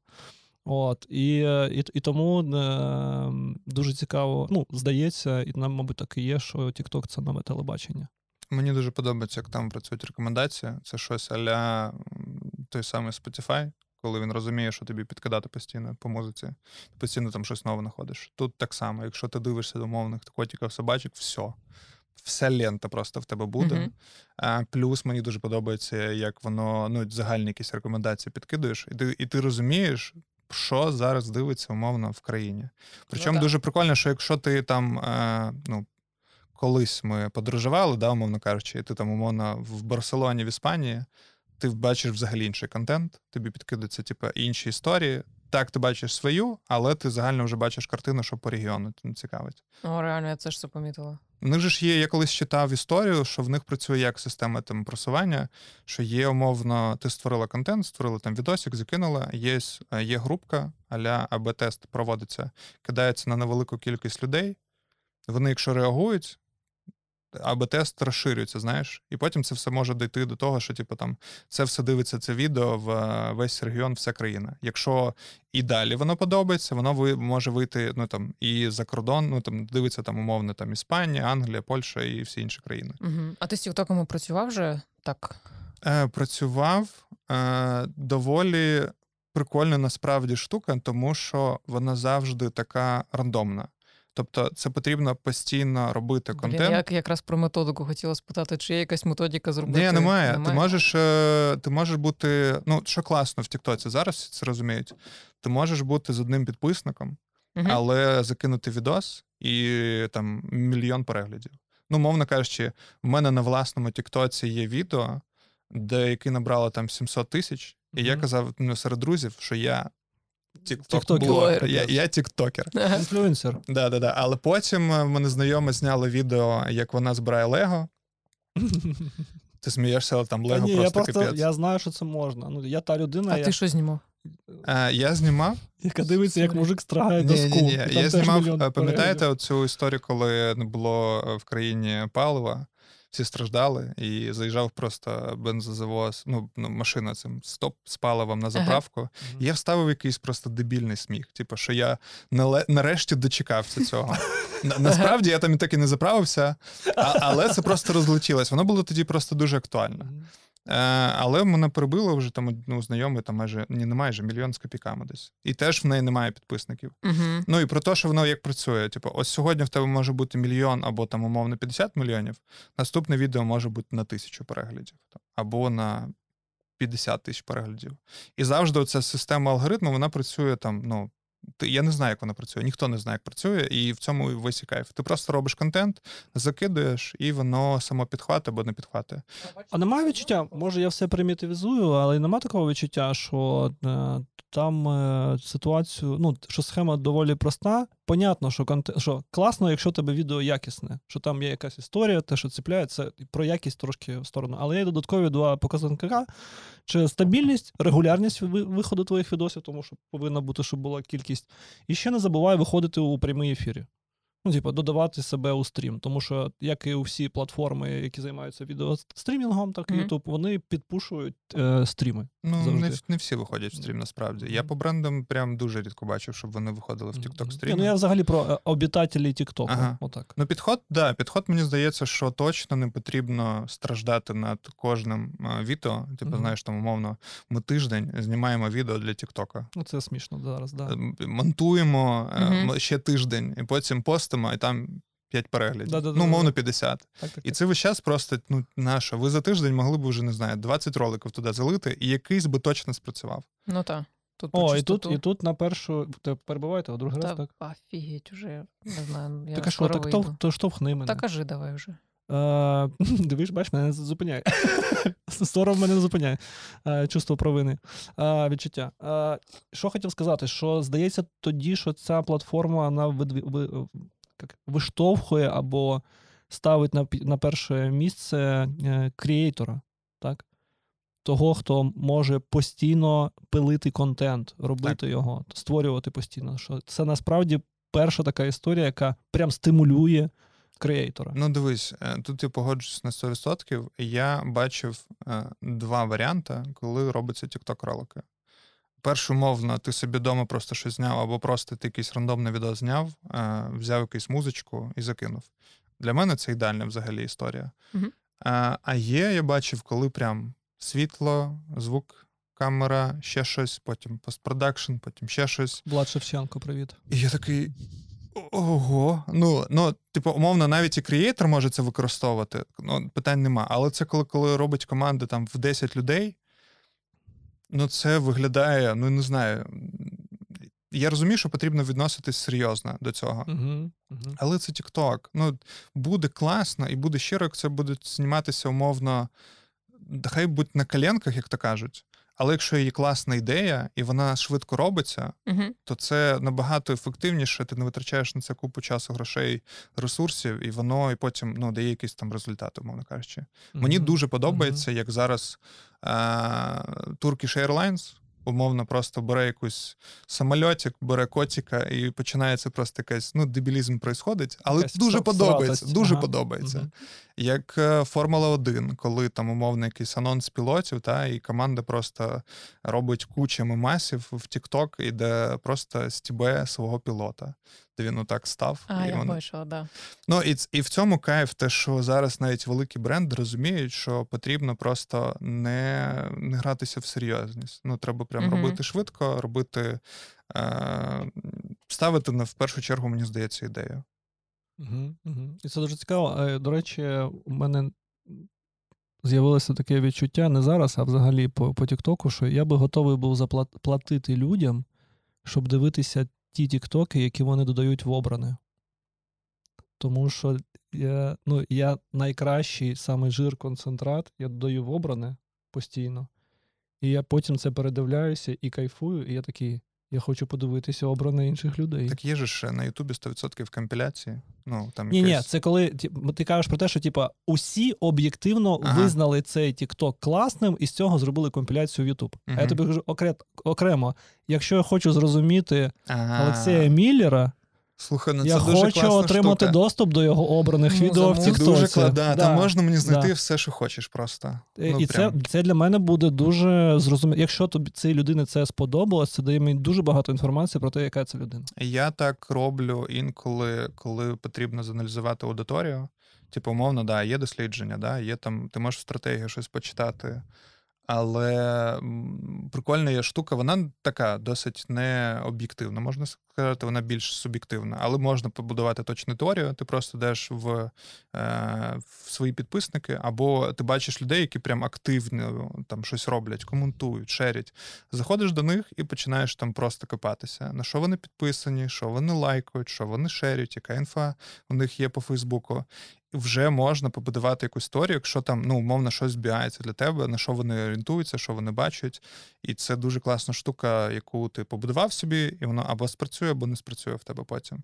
От, і, і, і тому е, дуже цікаво, ну, здається, і нам, мабуть, так і є, що TikTok це нове телебачення. Мені дуже подобається, як там працюють рекомендації. Це щось аля той самий Spotify, коли він розуміє, що тобі підкидати постійно по музиці. Ти постійно там щось нове знаходиш. Тут так само, якщо ти дивишся до умовних котиків, собачок, все. Вся лента просто в тебе буде. Мгм. А, плюс мені дуже подобається, як воно ну, загальні якісь рекомендації підкидуєш, і ти, і ти розумієш, що зараз дивиться умовно в країні. Причому так. дуже прикольно, що якщо ти там, е, ну, колись ми подорожували, да, умовно кажучи, і ти там, умовно, в Барселоні, в Іспанії, ти бачиш взагалі інший контент, тобі підкидаються, типу, інші історії. Так, ти бачиш свою, але ти загально вже бачиш картину, що по регіону тебе цікавить. О, реально, я це ж запомітила. У них же ж є, я колись читав історію, що в них працює як система там просування, що є умовно, ти створила контент, створила там відосик, закинула, є, є групка, аля АБ-тест проводиться, кидається на невелику кількість людей. Вони, якщо реагують, АБ-тест розширюється, знаєш, і потім це все може дійти до того, що типу там це все дивиться це відео в е, весь регіон, вся країна. Якщо і далі воно подобається, воно ви може вийти ну там і за кордон, ну там дивиться там умовно там Іспанія, Англія, Польща і всі інші країни. Угу. А ти з Тіктоком працював вже так? Е, працював е, доволі прикольна насправді штука, тому що вона завжди така рандомна. Тобто, це потрібно постійно робити Блін, контент. я якраз про методику хотіла спитати, чи є якась методика зробити? Ні, немає. Ти можеш, е, ти можеш бути. Ну, що класно в Тіктоці, зараз це розуміють. Ти можеш бути з одним підписником, Мгм. але закинути відос і там мільйон переглядів. Ну, мовно кажучи, в мене на власному Тіктоці є відео, де яке набрало там 700 тисяч, і я казав ну, серед друзів, що я. Тікток-блогер. Я, я тіктокер. Інфлюенсер. Да, да, да. Але потім е, в мене знайома зняла відео, як вона збирає Лего. Ти смієшся, але там Лего просто просто капець. я знаю, що це можна. Ну, я та людина, А я, ти що знімав? Е, я знімав. яка дивиться, як мужик страгає доску. ні, ні. і там Я знімав, е, пам'ятаєте переглядів. цю історію, коли не було в країні палива, всі страждали, і заїжджав просто бензозавоз, ну, ну машина цим стоп з паливом на заправку. І я вставив якийсь просто дебільний сміх. Типу, що я нале- нарешті дочекався цього. Насправді я там і так і не заправився, але це просто розлетілось. Воно було тоді просто дуже актуально. Е, але мене перебило вже там ну, знайомий, там майже ні, не майже мільйон з копійками десь. І теж в неї немає підписників. Угу. Ну і про те, що воно як працює. Типу, ось сьогодні в тебе може бути мільйон або там умовно 50 мільйонів. Наступне відео може бути на тисячу переглядів або на 50 тисяч переглядів. І завжди ця система алгоритму вона працює там. Ну я не знаю, як вона працює, ніхто не знає, як працює, і в цьому весь і кайф. Ти просто робиш контент, закидуєш, і воно само підхватить або не підхватить. А немає відчуття, може я все примітивізую, але нема такого відчуття, що е, там е, ситуацію, ну, що схема доволі проста. Понятно, що конте... що класно, якщо тебе відео якісне, що там є якась історія, те, що ціпляє, це про якість трошки в сторону. Але є додаткові два показника: чи стабільність, регулярність виходу твоїх відосів, тому що повинна бути, щоб була кількість. І ще не забувай виходити у прямий ефірі. Ну, типу, додавати себе у стрім, тому що, як і у всі платформи, які займаються відеострімінгом, так і. YouTube, вони підпушують е, стріми. Ну, Завжди. не, не всі виходять в стрім, насправді. Я по брендам прям дуже рідко бачив, щоб вони виходили в TikTok стрім. Ну, я взагалі про е, обітателі TikTok. Ага. Отак. Ну, підход, да, підход, мені здається, що точно не потрібно страждати над кожним а, відео. Типу, Мгм. знаєш, там умовно, ми тиждень знімаємо відео для Тіктока. Ну, це смішно зараз, да. Монтуємо е, Мгм. м- ще тиждень, і потім постимо, і там 5 переглядів. Да-да-да-да. ну, умовно, 50. Так, так, І так. це весь час просто, ну, нащо? Ви за тиждень могли б вже, не знаю, 20 роликів туди залити, і якийсь би точно спрацював. Ну так. Тут О, і тут, і тут на першу. Ти перебуваєте, а другий раз Та так. офігеть уже. Не знаю. Я Так а що, так вийду. то, то штовхни мене. Та кажи давай вже. Е, Дивиш, бач, мене не зупиняє. Сором мене не зупиняє. Е, Чувство провини. Е, Відчуття. Е, Що хотів сказати, що здається тоді, що ця платформа вона як, виштовхує або ставить на, на перше місце е, креатора, так? Того, хто може постійно пилити контент, робити його, створювати постійно. Що це насправді перша така історія, яка прям стимулює креатора. Ну, дивись, е, тут я погоджуюсь на 100%. Я бачив е, два варіанти, коли робиться TikTok ролики. Перше, умовно, ти собі вдома просто щось зняв, або просто ти якийсь рандомне відео зняв, е, взяв якусь музичку і закинув. Для мене це ідеальна взагалі історія. Е, А є, я бачив, коли прям світло, звук, камера, ще щось, потім постпродакшн, потім ще щось. Влад Шевченко, привіт. І я такий. Ого. Ну, ну, типу, умовно, навіть і креатор може це використовувати. Ну, питань нема. Але це коли, коли робить команди там в 10 людей, ну це виглядає, ну не знаю. Я розумію, що потрібно відноситись серйозно до цього. Угу. Але це TikTok. Ну, буде класно і буде щиро, як це буде зніматися умовно. Хай будь на коленках, як то кажуть. Але якщо є класна ідея і вона швидко робиться, Угу. то це набагато ефективніше. Ти не витрачаєш на це купу часу, грошей, ресурсів, і воно і потім ну, дає якийсь там результат, умовно кажучи. Мені дуже подобається, як зараз е- Turkish Airlines умовно просто бере якусь самольотик, бере котика, і починається просто якась ну, дебілізм происходить, але Якась дуже подобається. сратость. Дуже Ага. подобається. Як е, Формула 1, коли там умовно якийсь анонс пілотів, та, і команда просто робить кучу мемасів в TikTok, і де просто стібе свого пілота, де він отак став. А, і я вони- бачила, да. Ну і, і в цьому кайф, те, що зараз навіть великі бренди розуміють, що потрібно просто не, не гратися в серйозність. Ну, треба прям Мгм. робити швидко, робити, е, ставити на в першу чергу, мені здається, ідею. Угу, угу. І це дуже цікаво. До речі, у мене з'явилося таке відчуття не зараз, а взагалі по, по Тіктоку, що я би готовий був заплатити людям, щоб дивитися ті тіктоки, які вони додають в обране. Тому що я, ну, я найкращий саме жир концентрат, я додаю в обране постійно. І я потім це передивляюся і кайфую, і я такий. Я хочу подивитися обране інших людей. Так є же ж на Ютубі 100% компіляції. Ну, там Ні, ні, це коли ті- ти кажеш про те, що типа усі об'єктивно Ага. визнали цей TikTok класним і з цього зробили компіляцію в YouTube. А я тобі кажу окремо, якщо я хочу зрозуміти Ага. Олексія Міллера, Слухай, ну я дуже хочу класна отримати штука. доступ до його обраних Муза, відео в. Це дуже клада. Да. Там можна мені знайти Да. все, що хочеш просто. Ну, І прям. це, це для мене буде дуже зрозуміло. Якщо тобі цій людині це сподобалось, це дає мені дуже багато інформації про те, яка це людина. Я так роблю інколи, коли потрібно зааналізувати аудиторію. Типу, умовно, да, є дослідження, да, є там, ти можеш в стратегії щось почитати. Але прикольна є штука, вона така досить не об'єктивна, можна сказати, вона більш суб'єктивна. Але можна побудувати точну теорію. Ти просто йдеш в, е, в свої підписники, або ти бачиш людей, які прям активно там щось роблять, коментують, шерять. Заходиш до них і починаєш там просто копатися. На що вони підписані, що вони лайкають, що вони шерять, яка інфа у них є по Фейсбуку. Вже можна побудувати якусь історію, якщо там ну умовно щось збігається для тебе, на що вони орієнтуються, що вони бачать. І це дуже класна штука, яку ти побудував собі, і воно або спрацює, або не спрацює в тебе потім.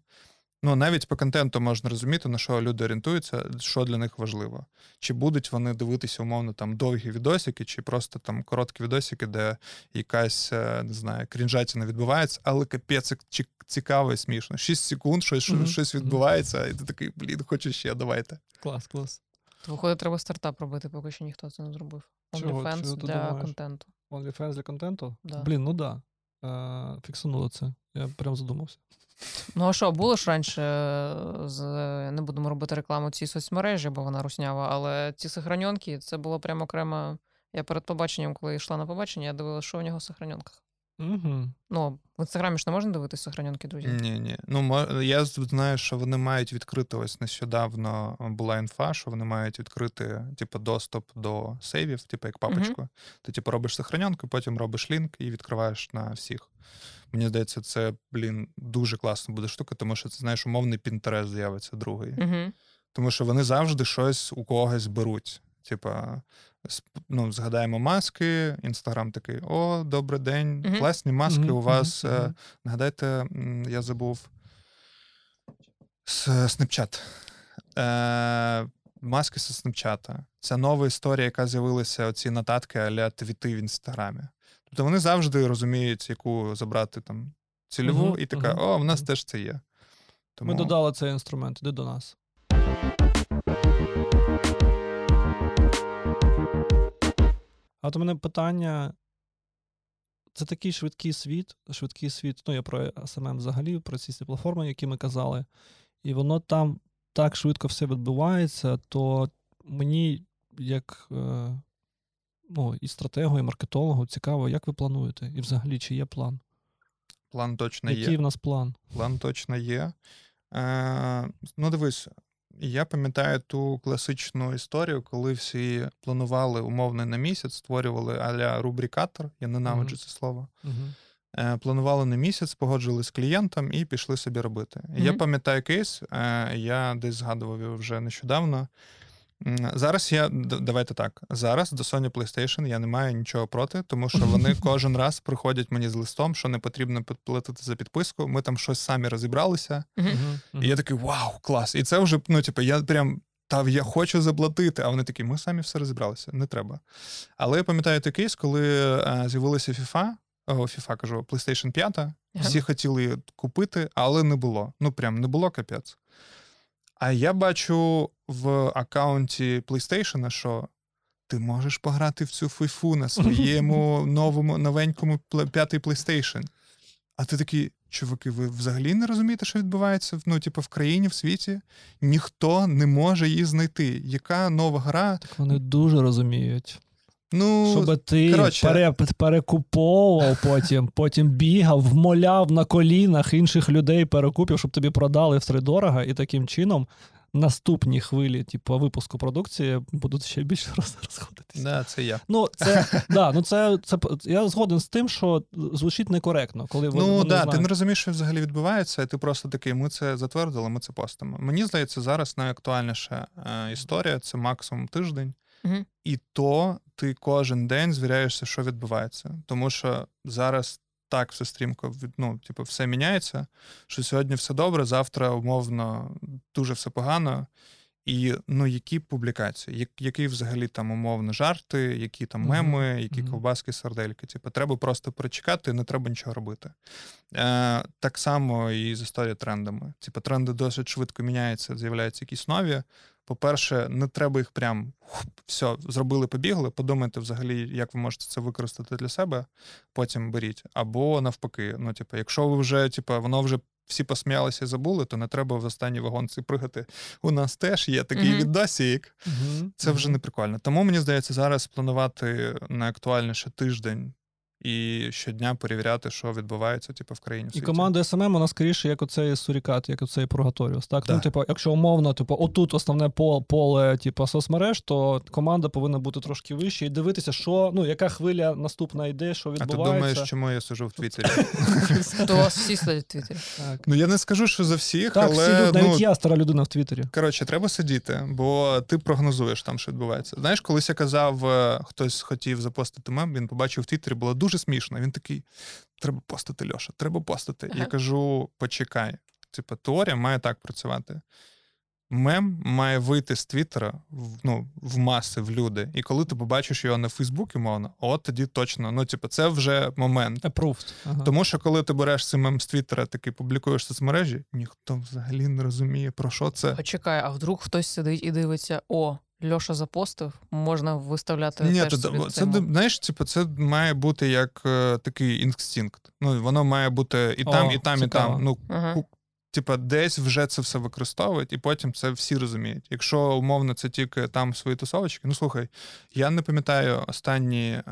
Ну, навіть по контенту можна розуміти, на що люди орієнтуються, що для них важливо. Чи будуть вони дивитися, умовно, там довгі відосики, чи просто там короткі відосики, де якась, е, не знаю, крінжатіна відбувається, але капець цікаво і смішно. 6 секунд, щось, Мгм. щось відбувається, і ти такий, блін, хочу ще, давайте. Клас, клас. То, виходить, треба стартап робити, поки що ніхто це не зробив. OnlyFans для думаєш? контенту. OnlyFans для контенту? Да. Блін, ну да. Е, фіксануло це. Я прям задумався. Ну а що, було ж раніше е, з не будемо робити рекламу цій соцмережі, бо вона руснява, але ці сохраньонки, це було прямо окремо. Я перед побаченням, коли йшла на побачення, я дивилася, що у нього в сохраньонках. Угу. Ну, в інстаграмі ж не можна дивитися сохраньонки, друзі. Ні, ні. Ну, я знаю, що вони мають відкрити ось нещодавно була інфа, що вони мають відкрити, типу, доступ до сейвів, типу, як папочку. Ти, типу, робиш сохраненку, потім робиш лінк і відкриваєш на всіх. Мені здається, це, блін, дуже класно буде штука, тому що це, знаєш, умовний Pinterest з'явиться другий. Угу. Тому що вони завжди щось у когось беруть. Типа, ну, згадаємо маски, інстаграм такий: о, добрий день, Мгм. класні маски Мгм, у вас. е. Нагадайте, я забув Snapchat. Е, маски з Snapchat. Це нова історія, яка з'явилася оці нотатки а-ля твіти в інстаграмі. Тобто вони завжди розуміють, яку забрати там цільову, Мгм, і така: мгм, о, в нас теж це є. Тому... Ми додали цей інструмент, іди до нас. А от мене питання. Це такий швидкий світ, швидкий світ. Ну, я про SMM взагалі, про ці платформи, які ми казали. І воно там так швидко все відбувається, то мені, як е, ну, і стратегу, і маркетологу, цікаво, як ви плануєте? І взагалі, чи є план? План точно є. Який в нас план? План точно є. Е, ну, дивись, я пам'ятаю ту класичну історію, коли всі планували умовно на місяць, створювали аля рубрикатор, я ненавиджу Мгм. це слово. Е, планували на місяць, погоджували з клієнтом і пішли собі робити. Я пам'ятаю кейс, е, я десь згадував його вже нещодавно. Зараз я давайте так. Зараз до Sony PlayStation я не маю нічого проти, тому що вони кожен раз приходять мені з листом, що не потрібно платити за підписку. Ми там щось самі розібралися. І я такий вау, клас! І це вже, ну, типу, я прям. Та я хочу заплатити, а вони такі, ми самі все розібралися, не треба. Але я пам'ятаю той кейс, коли е, з'явилася FIFA, о, FIFA, кажу, PlayStation 5, всі хотіли купити, але не було. Ну, прям не було капець. А я бачу в аккаунті PlayStation, що ти можеш пограти в цю фіфу на своєму новому новенькому п'ятий PlayStation. А ти такий, чуваки, ви взагалі не розумієте, що відбувається ну, типу, в країні, в світі? Ніхто не може її знайти. Яка нова гра? Так вони дуже розуміють. Ну, Щоб ти коротше. пере, перекуповував потім, потім бігав, вмоляв на колінах інших людей перекупів, щоб тобі продали втридорога, і таким чином наступні хвилі, типу, випуску продукції будуть ще більше роз- розходитися. да, це я. Ну, це, да, ну це, це я згоден з тим, що звучить некоректно, коли вони, Ну вони да, ти не розумієш, що взагалі відбувається, і ти просто такий, ми це затвердили, ми це постимо. Мені здається, зараз найактуальніша е, історія це максимум тиждень, Мгм. і то ти кожен день звіряєшся, що відбувається. Тому що зараз так все стрімко ну, типу, все міняється, що сьогодні все добре, завтра умовно дуже все погано. І ну, які публікації, як, які взагалі там умовно жарти, які там меми, які ковбаски, сардельки. Типу, треба просто прочекати, не треба нічого робити. Е, так само і з історією трендами. Типу, тренди досить швидко міняються, з'являються якісь нові. По-перше, не треба їх прям все, зробили, побігли. Подумайте взагалі, як ви можете це використати для себе, потім беріть. Або навпаки, ну, типу, якщо ви вже, типу, воно вже всі посміялися і забули, то не треба в останній вагонці пригати. У нас теж є такий Мгм. відосік. Мгм, Це вже не прикольно. Тому мені здається, зараз планувати найактуальніше тиждень і щодня перевіряти, що відбувається, типу, в країні. в І світі. команда SMM, вона скоріше як оцей сурікат, як оцей пургаторіус. Так? Да. Ну, типу, якщо умовно, типу, отут основне поле, поле типу, соцмереж, то команда повинна бути трошки вище і дивитися, що, ну, яка хвиля наступна йде, що відбувається. А ти думаєш, чому я сижу в Твіттері? То у вас всі сидять в Твіттері. Так, Ну я не скажу, що за всіх, так всі але люди, навіть ну, я стара людина в Твіттері. коротше, треба сидіти, бо ти прогнозуєш там, що відбувається. Знаєш, колись я казав, е, хтось хотів запостити мем, він побачив в Твіттері, було дуже смішно. Він такий: треба постити, Льоша, треба постити. Ага. Я кажу: почекай. Типу, теорія має так працювати. Мем має вийти з Твіттера в, ну, в маси, в люди. І коли ти побачиш його на Фейсбуці, мовно, от тоді точно. Ну, типу, це вже момент. Approved. Ага. Тому що коли ти береш цей мем з Твіттера, такий публікуєш в соцмережі, ніхто взагалі не розуміє, про що це. А чекай, а вдруг хтось сидить і дивиться: о, Льоша запостив, можна виставляти. Ні, теж собі це, цей знаєш, типу, це має бути як е, такий інстинкт. Ну, воно має бути і там, О, і там, цікаво. і там. Ну, Ага. типа, десь вже це все використовують, і потім це всі розуміють. Якщо умовно це тільки там свої тусовочки, ну слухай, я не пам'ятаю останні е,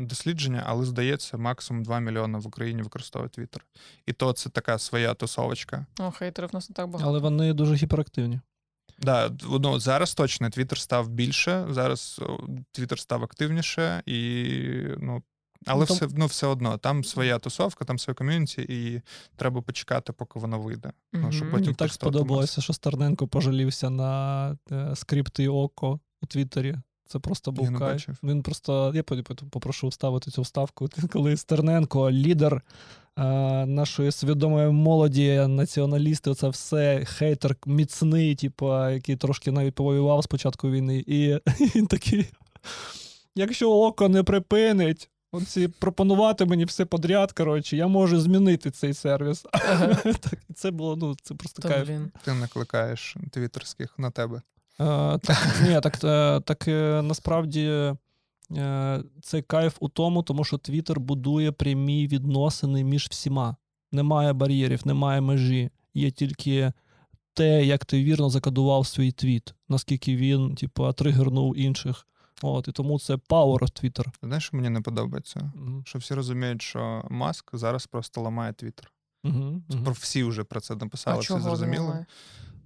дослідження, але здається, максимум 2 мільйони в Україні використовують Твіттер. І то це така своя тусовочка. О, хейтерів нас не так багато. Але вони дуже гіперактивні. Да, ну, зараз точно Твіттер став більше, зараз Твіттер став активніше, і ну. Але Ну, все, ну, все одно, там своя тусовка, там своє ком'юніті, і треба почекати, поки воно вийде. Ну, щоб потім Мені так сподобалося, що Старненко пожалівся на е, скрипти око у Твіттері. Це просто був Я кайф. Він просто я потім попрошу вставити цю вставку. Коли Стерненко, лідер е, нашої свідомої молоді, націоналісти, це все хейтер міцний, типу, який трошки навіть повоював з початку війни. І він такий: якщо око не припинить. Оці пропонувати мені все подряд, коротше, я можу змінити цей сервіс. Ага. так, це було, ну, це просто кайф. Ти накликаєш твіттерських на тебе. Е, так, ні, так, е, так е, насправді цей кайф у тому, тому що Твіттер будує прямі відносини між всіма. Немає бар'єрів, немає межі. Є тільки те, як ти вірно закодував свій твіт, наскільки він, типу, тригернув інших. От, і тому це power of Twitter. Знаєш, що мені не подобається? Мгм. Що всі розуміють, що Маск зараз просто ламає Твіттер. Про всі вже про це написали, А всі чого зрозуміли.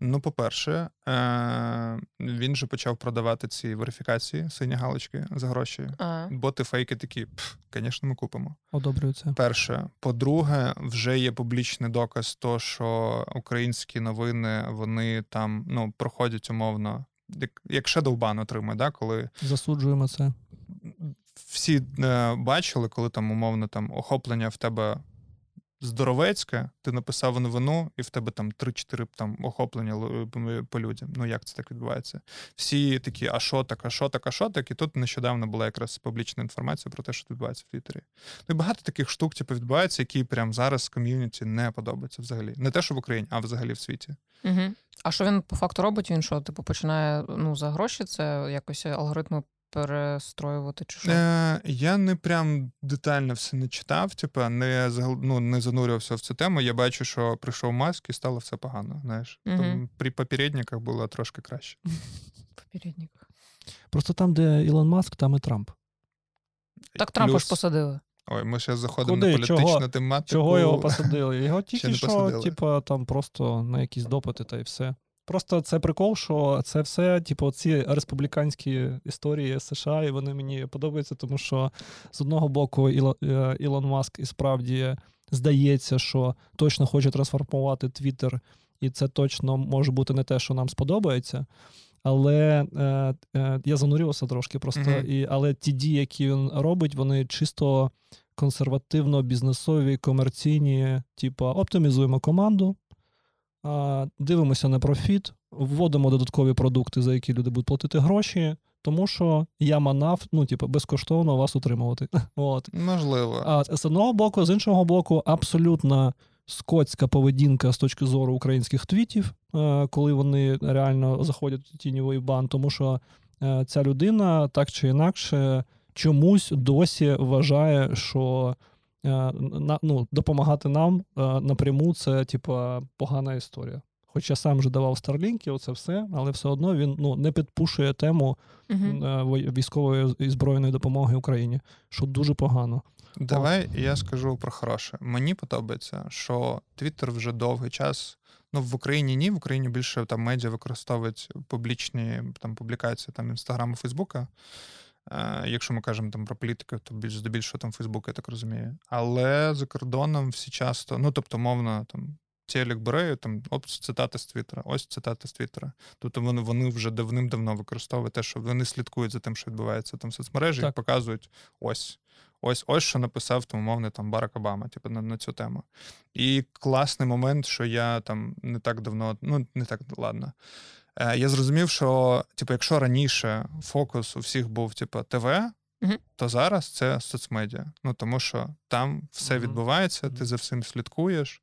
Ну, по-перше, е- він же почав продавати ці верифікації, сині галочки за гроші. А, Боти фейки такі, звісно, ми купимо. Одобрюється. Перше. По-друге, вже є публічний доказ того, що українські новини вони там ну, проходять умовно, як, як Shadowban отримує, да, коли Засуджуємо це. всі е, бачили, коли там умовно там охоплення в тебе здоровецьке, ти написав новину, і в тебе там 3-4 там охоплення по людям. Ну як це так відбувається? Всі такі, а що так, а що так, а що так? І тут нещодавно була якраз публічна інформація про те, що відбувається в Твіттері. Ну і багато таких штук типу, відбувається, які прямо зараз ком'юніті не подобаються взагалі. Не те, що в Україні, а взагалі в світі. угу. а що він по факту робить? Він що, типу, починає ну, за гроші це якось алгоритми перестроювати чи що? Е, я не прям детально все не читав, типу, не, ну, не занурювався в цю тему. Я бачу, що прийшов маск і стало все погано. Знаєш, Мгм. Там при попередниках було трошки краще. Попередник. Просто там, де Ілон Маск, там і Трамп. Так Трампа Плюс- ж посадили. Ой, ми зараз заходимо Куди? на політичну Чого? тематику. Чого його посадили? Його тільки що, посадили. типу, там просто на якісь допити та й все. Просто це прикол, що це все, типу, ці республіканські історії США, і вони мені подобаються, тому що з одного боку е, Ілон Маск і справді здається, що точно хоче трансформувати Твіттер, і це точно може бути не те, що нам сподобається. Але е, е, я занурювався трошки просто, Мгм. і, але ті дії, які він робить, вони чисто консервативно-бізнесові, комерційні, типа оптимізуємо команду, дивимося на профіт, вводимо додаткові продукти, за які люди будуть платити гроші, тому що я манав, ну, типу, безкоштовно вас утримувати. От. Можливо. А з одного боку, з іншого боку, абсолютно скотська поведінка з точки зору українських твітів, е, коли вони реально заходять у тіньовий бан, тому що е, ця людина так чи інакше чомусь досі вважає, що на, ну, допомагати нам напряму це типа погана історія. Хоча сам вже давав старлінки, оце все, але все одно він ну, не підпушує тему uh військової і збройної допомоги Україні, що дуже погано. Давай я скажу про хороше. Мені подобається, що Твіттер вже довгий час. Ну, в Україні ні, в Україні більше там медіа використовують публічні там публікації там Інстаграму, Фейсбука. Е, якщо ми кажемо там про політику, то більш здебільшого там Фейсбук, я так розумію. Але за кордоном всі часто, ну тобто, мовно, там телек бере, там ось цитата з Твіттера, ось цитата з Твіттера. Тобто вони вони вже давним-давно використовують те, що вони слідкують за тим, що відбувається там в соцмережі, і показують ось. Ось ось що написав там, умовний там Барак Обама, типу, на на цю тему. І класний момент, що я там не так давно, ну не так ладно. Е, Я зрозумів, що типу, якщо раніше фокус у всіх був типу, ТВ, uh то зараз це соцмедіа. Ну тому що там все uh відбувається, ти за всім слідкуєш.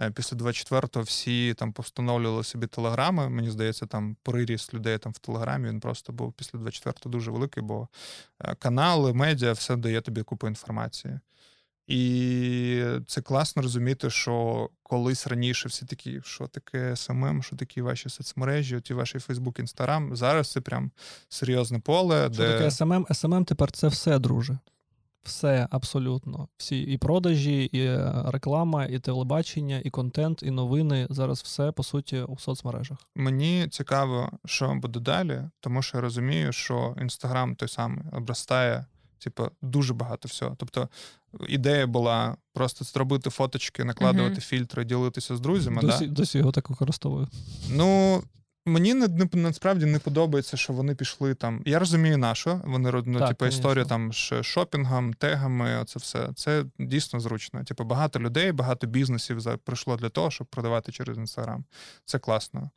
Е, після 24-го всі там постановлювали собі телеграми. Мені здається, там приріст людей там в телеграмі. Він просто був після 24-го дуже великий, бо е, канали, медіа, все дає тобі купу інформації. І це класно розуміти, що колись раніше всі такі, що таке SMM, що такі ваші соцмережі, ті ваші Фейсбук, Інстаграм. Зараз це прям серйозне поле. Що де... таке SMM? SMM тепер це все, друже. Все абсолютно. Всі і продажі, і е, реклама, і телебачення, і контент, і новини. Зараз все по суті у соцмережах. Мені цікаво, що буде далі, тому що я розумію, що інстаграм той самий обростає, типу, дуже багато всього. Тобто ідея була просто зробити фоточки, накладувати uh-huh. фільтри, ділитися з друзями. Досі, да? досі його так використовую. Ну. Мені не, не насправді не подобається, що вони пішли там. Я розумію, на що вони ну, типу, історію там з шопінгом, тегами. Оце все це дійсно зручно. Типу, багато людей, багато бізнесів прийшло для того, щоб продавати через інстаграм. Це класно.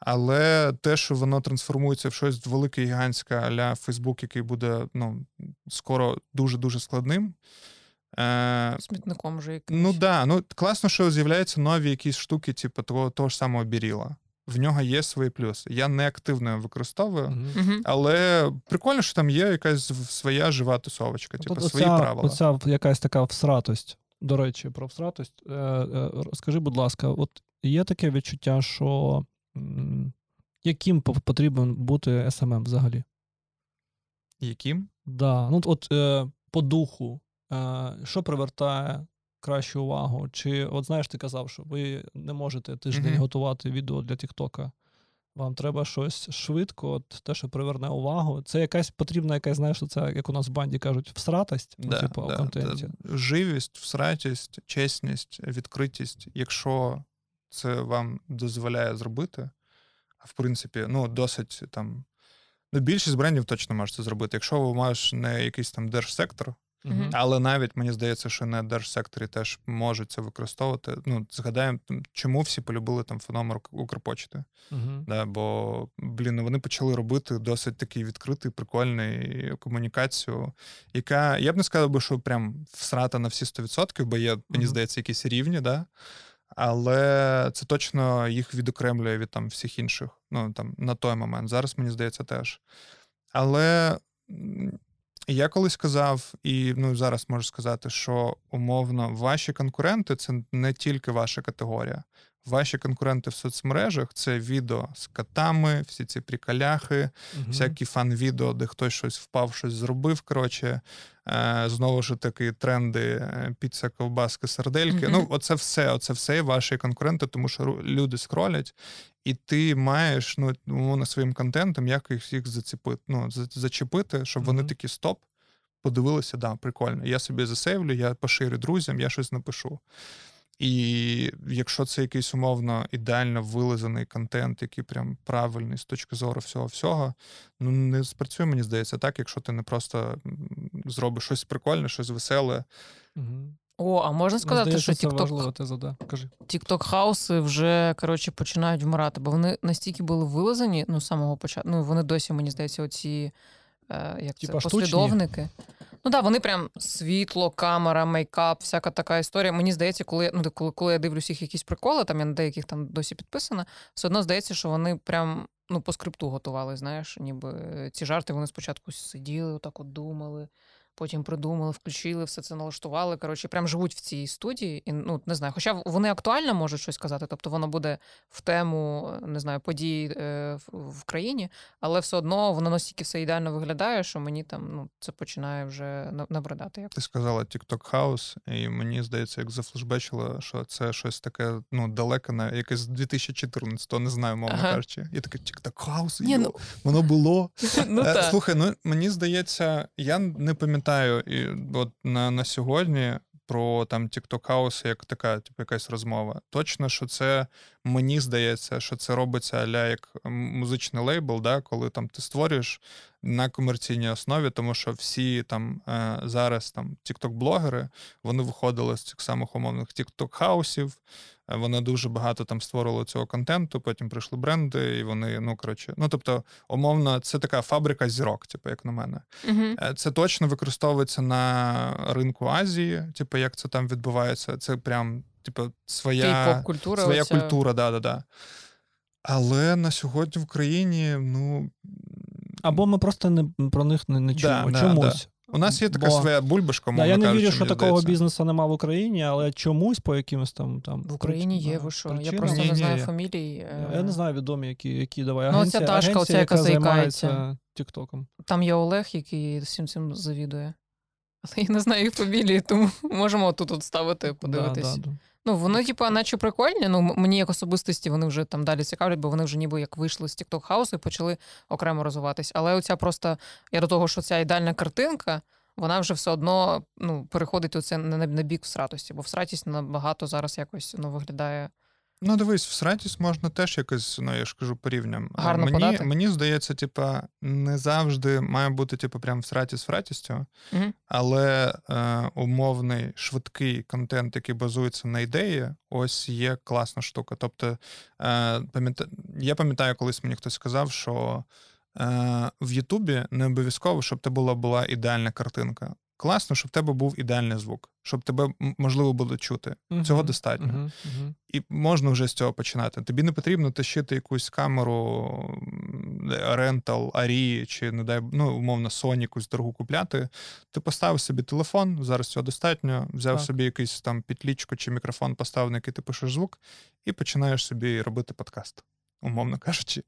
Але те, що воно трансформується в щось велике, гігантське аля Фейсбук, який буде ну, скоро дуже дуже складним. Е, Смітником вже якимось. Ну да, ну класно, що з'являються нові якісь штуки, типу того, того ж самого BeReal а в нього є свої плюси. Я не активно використовую, uh-huh. але прикольно, що там є якась своя жива тусовочка, типу оця, свої правила. Оця якась така всратость. До речі, про всратость. Е, е, Скажи, будь ласка, от є таке відчуття, що яким потрібен бути SMM взагалі? Яким? Да. Ну, от е, по духу, е, що привертає кращу увагу? Чи, от знаєш, ти казав, що ви не можете тиждень mm-hmm. готувати відео для Тіктока. Вам треба щось швидко, от те, що приверне увагу. Це якась потрібна, якась, знаєш, це, як у нас в банді кажуть, всратость ну, типу, да, контенті. Да. Живість, всратість, чесність, відкритість. Якщо це вам дозволяє зробити, а в принципі, ну, досить там. Ну, більшість брендів точно може це зробити. Якщо ви маєш не якийсь там держсектор, Uh-huh. Але навіть мені здається, що на держсекторі теж можуть це використовувати. Ну, згадаємо, чому всі полюбили там феномен Укрпочти. Uh-huh. Да, Бо, блін, ну, вони почали робити досить такий відкритий, прикольний комунікацію, яка я б не сказав би, що прям всрата на всі 100%, бо є, мені здається, якісь рівні, да. Але це точно їх відокремлює від там всіх інших. Ну там на той момент. Зараз мені здається теж. Але я колись казав, і ну зараз можу сказати, що умовно ваші конкуренти це не тільки ваша категорія. Ваші конкуренти в соцмережах це відео з котами, всі ці приколяхи, угу. всякі фан-відео, де хтось щось впав, щось зробив. Коротше, е, знову ж таки, тренди, е, піца, ковбаски, сардельки. Угу. Ну, оце все, оце все ваші конкуренти, тому що люди скролять, і ти маєш ну, на своїм контентом як їх зацепити, ну, зачепити, щоб угу. вони такі стоп. Подивилися, да, прикольно. Я собі засейвлю, я поширю друзям, я щось напишу. І якщо це якийсь умовно ідеально вилизаний контент, який прям правильний з точки зору всього всього, ну не спрацює, мені здається, так, якщо ти не просто зробиш щось прикольне, щось веселе. Угу. О, а можна сказати, здається, що TikTok... TikTok хауси вже коротше починають вмирати, бо вони настільки були вилазені ну, з самого початку. Ну, вони досі, мені здається, оці е, як типа це, послідовники. Ну так, вони прям світло, камера, мейкап, всяка така історія. Мені здається, коли ну, коли, коли я дивлюсь їх якісь приколи, там я на деяких там досі підписана, все одно здається, що вони прям ну, по скрипту готували. Знаєш, ніби ці жарти вони спочатку сиділи, отак от думали потім придумали, включили, все це налаштували. Коротше, прям живуть в цій студії, і ну не знаю. Хоча вони актуально можуть щось казати, тобто воно буде в тему не знаю подій е, в країні, але все одно воно настільки все ідеально виглядає, що мені там ну це починає вже набридати. Ти сказала TikTok House, і мені здається, як зафлешбечило, що це щось таке ну далеке на якесь 2014-го, не знаю, мовно ага. кажучи. Я таке TikTok House, Ні, ну... воно було. ну, е, Слухай, ну мені здається, я не пам'ятаю пам'ятаю, і от на на сьогодні про там House як така, типу, якась розмова. Точно, що це мені здається, що це робиться аля як музичний лейбл, да, коли там ти створюєш на комерційній основі, тому що всі там е, зараз там TikTok-блогери вони виходили з цих самих умовних Е, вони дуже багато там створили цього контенту, потім прийшли бренди, і вони, ну коротше, ну тобто, умовно, це така фабрика зірок, типу, як на мене. uh Це точно використовується на ринку Азії, типу, як це там відбувається. Це прям, типу, своя культура своя оця... культура, да, да, да. Але на сьогодні в Україні, ну. Або ми просто не про них не, не чуємо. Да, Чомусь. Да, у нас є така Бо... своя бульбашка, мовно да, Я не кажучи, вірю, що такого здається. бізнесу нема в Україні, але чомусь по якимось там. там В Україні є, ви що? Я просто ні, не знаю ні, фамілії. Я, я не знаю відомі, які які давай. Ну, агенція, ташка, агенція, оця, яка займається Тіктоком. Там є Олег, який всім цим завідує. Але я не знаю їх фамілії, тому можемо тут от ставити, подивитись. Да, да, Ну, вони, типу, наче прикольні. Ну, мені як особистості вони вже там далі цікавлять, бо вони вже ніби як вийшли з TikTok хаусу і почали окремо розвиватись. Але оця просто я до того, що ця ідеальна картинка вона вже все одно ну, переходить це на, на бік всратості, бо всратість набагато зараз якось ну, виглядає. Ну, дивись, всратість можна теж якось, ну я ж кажу, порівням. Гарно мені подати. мені здається, типа, не завжди має бути, типу, прям всратість фратістю, угу. але е, умовний швидкий контент, який базується на ідеї, ось є класна штука. Тобто, е, пам'ята... я пам'ятаю, колись мені хтось сказав, що. Е, в Ютубі не обов'язково, щоб тебе була була ідеальна картинка. Класно, щоб в тебе був ідеальний звук, щоб тебе можливо було чути. Uh-huh, Цього достатньо. Uh-huh, uh-huh. І можна вже з цього починати. Тобі не потрібно тащити якусь камеру Rental, Арі чи не дай ну, умовно Sony якусь дорогу купляти. Ти поставив собі телефон, зараз цього достатньо. Взяв так. собі якийсь там підлічку чи мікрофон, поставив, на який ти пишеш звук, і починаєш собі робити подкаст умовно кажучи.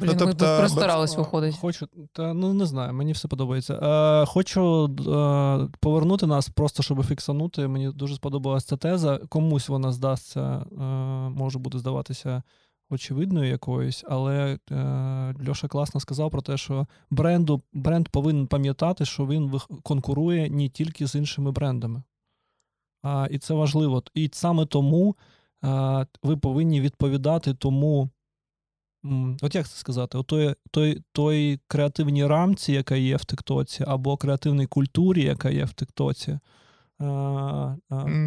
Блін, ну, тобто, ми простарались, виходить. Хочу, та ну не знаю, мені все подобається. Е, Хочу е, повернути нас, просто щоб фіксанути. Мені дуже сподобалася ця теза. Комусь вона здасться, е, може бути здаватися очевидною якоюсь, але е, Льоша класно сказав про те, що бренду, бренд повинен пам'ятати, що він конкурує не тільки з іншими брендами. А, І це важливо. І саме тому. Ви повинні відповідати тому От як це сказати? От той, той, той креативній рамці, яка є в Тиктоці, або креативній культурі, яка є в Тиктоці,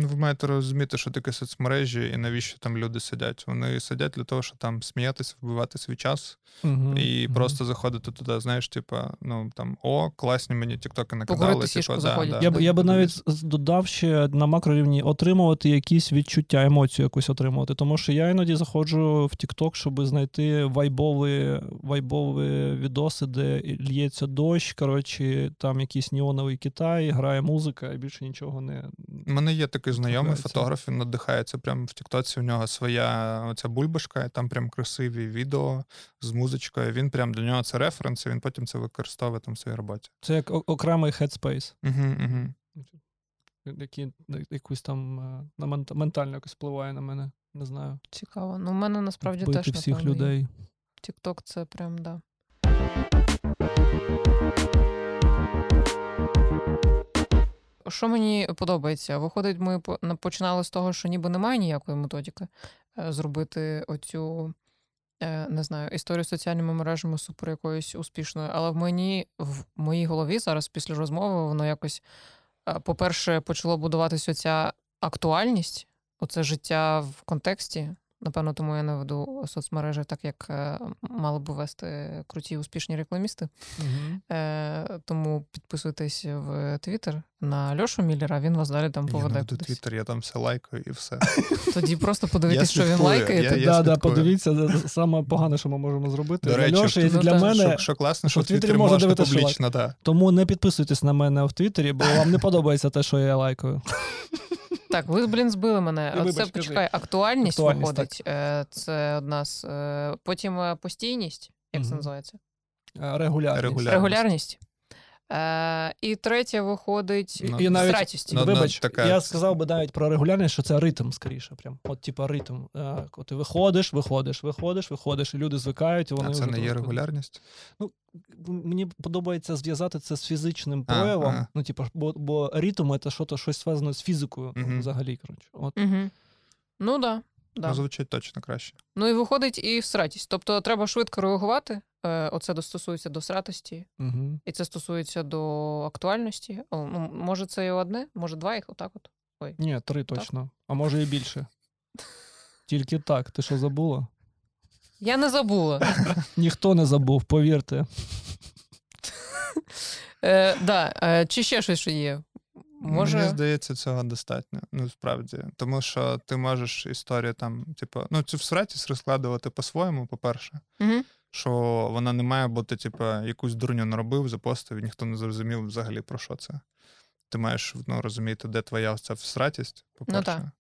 ви маєте розуміти, що таке соцмережі і навіщо там люди сидять. Вони сидять для того, щоб там сміятися, вбивати свій час угу, і угу. просто заходити туди, знаєш, типа, ну там о, класні мені тіктоки накидали. Типу, да, да, я б я би навіть додав ще на макрорівні отримувати якісь відчуття, емоцію якусь отримувати. Тому що я іноді заходжу в Тікток, щоб знайти вайбові вайбові відоси, де л'ється дощ. Коротше, там якийсь неоновий Китай, грає музика і більше нічого не. У мене є такий знайомий фотограф, він надихається прямо в Тіктоці. У нього своя оця бульбашка, і там прям красиві відео з музичкою. Він прям для нього це референс, і він потім це використовує там в своїй роботі. Це як окремий headspace. Угу, угу. Які якусь там е, на ментально якось впливає на мене. Не знаю. Цікаво. Ну, у мене насправді Вбити теж всіх напевно, людей. Тікток це прям да. Що мені подобається? Виходить, ми починали з того, що ніби немає ніякої методики е, зробити оцю, е, не знаю, історію з соціальними мережами супер якоюсь успішною. Але в мені в моїй голові зараз після розмови воно якось, е, по-перше, почало будуватися оця актуальність, оце життя в контексті. Напевно, тому я не веду соцмережі так, як е, мали би вести круті успішні рекламісти. Мгм. Е, тому підписуйтесь в Твіттер на Льошу Міллера, він вас далі там Я веду твіттер, я там все лайкаю і все. Тоді просто подивитись, що він лайкає. я- я да, да, подивіться, це саме погане, що ми можемо зробити. До речі, Льоші ну для мене. Що, що класно, що в Твіттері можна дивитися публічно, так. Тому не підписуйтесь на мене в Твіттері, бо вам не подобається те, що я лайкаю. Так, ви, блін, збили мене. Ну, Оце вибач, кажи. почекай, актуальність, Актуальність, виходить. Е, Це одна з. е, Потім е, постійність, як це Мгм. називається? Е, Регулярність. Регулярність. Е, І третє виходить Ну, І навіть-. Ну, Вибач, така- я сказав би навіть про регулярність, що це ритм скоріше. Прям. От, типа, ритм. Е, От ти виходиш, виходиш, виходиш, виходиш, і люди звикають, і вони А це не є регулярність? Мені подобається зв'язати це з фізичним А, проявом. Ну, типу, бо, бо ритм це що-то, щось зв'язане з фізикою Мгм. взагалі. Коротше. От. Угу. Ну да, да. Ну, звучить точно краще. Ну і виходить і всратість. Тобто треба швидко реагувати. Е, Оце стосується до сратості, Угу. і це стосується до актуальності. О, ну, може, це і одне, може, два їх отак от. Ні, три точно. А може і більше. Тільки так. Ти що забула? Я не забула. Ніхто не забув, повірте. Е, да. е, чи ще щось є? Може. Мені здається, цього достатньо. Ну, справді. Тому що ти можеш історію там, типу, ну, цю всратість розкладувати по-своєму, по-перше. Угу. Що вона не має бути, типу, якусь дурню наробив, запостив, і ніхто не зрозумів взагалі про що це. Ти маєш ну, розуміти, де твоя ця всратість, по-перше.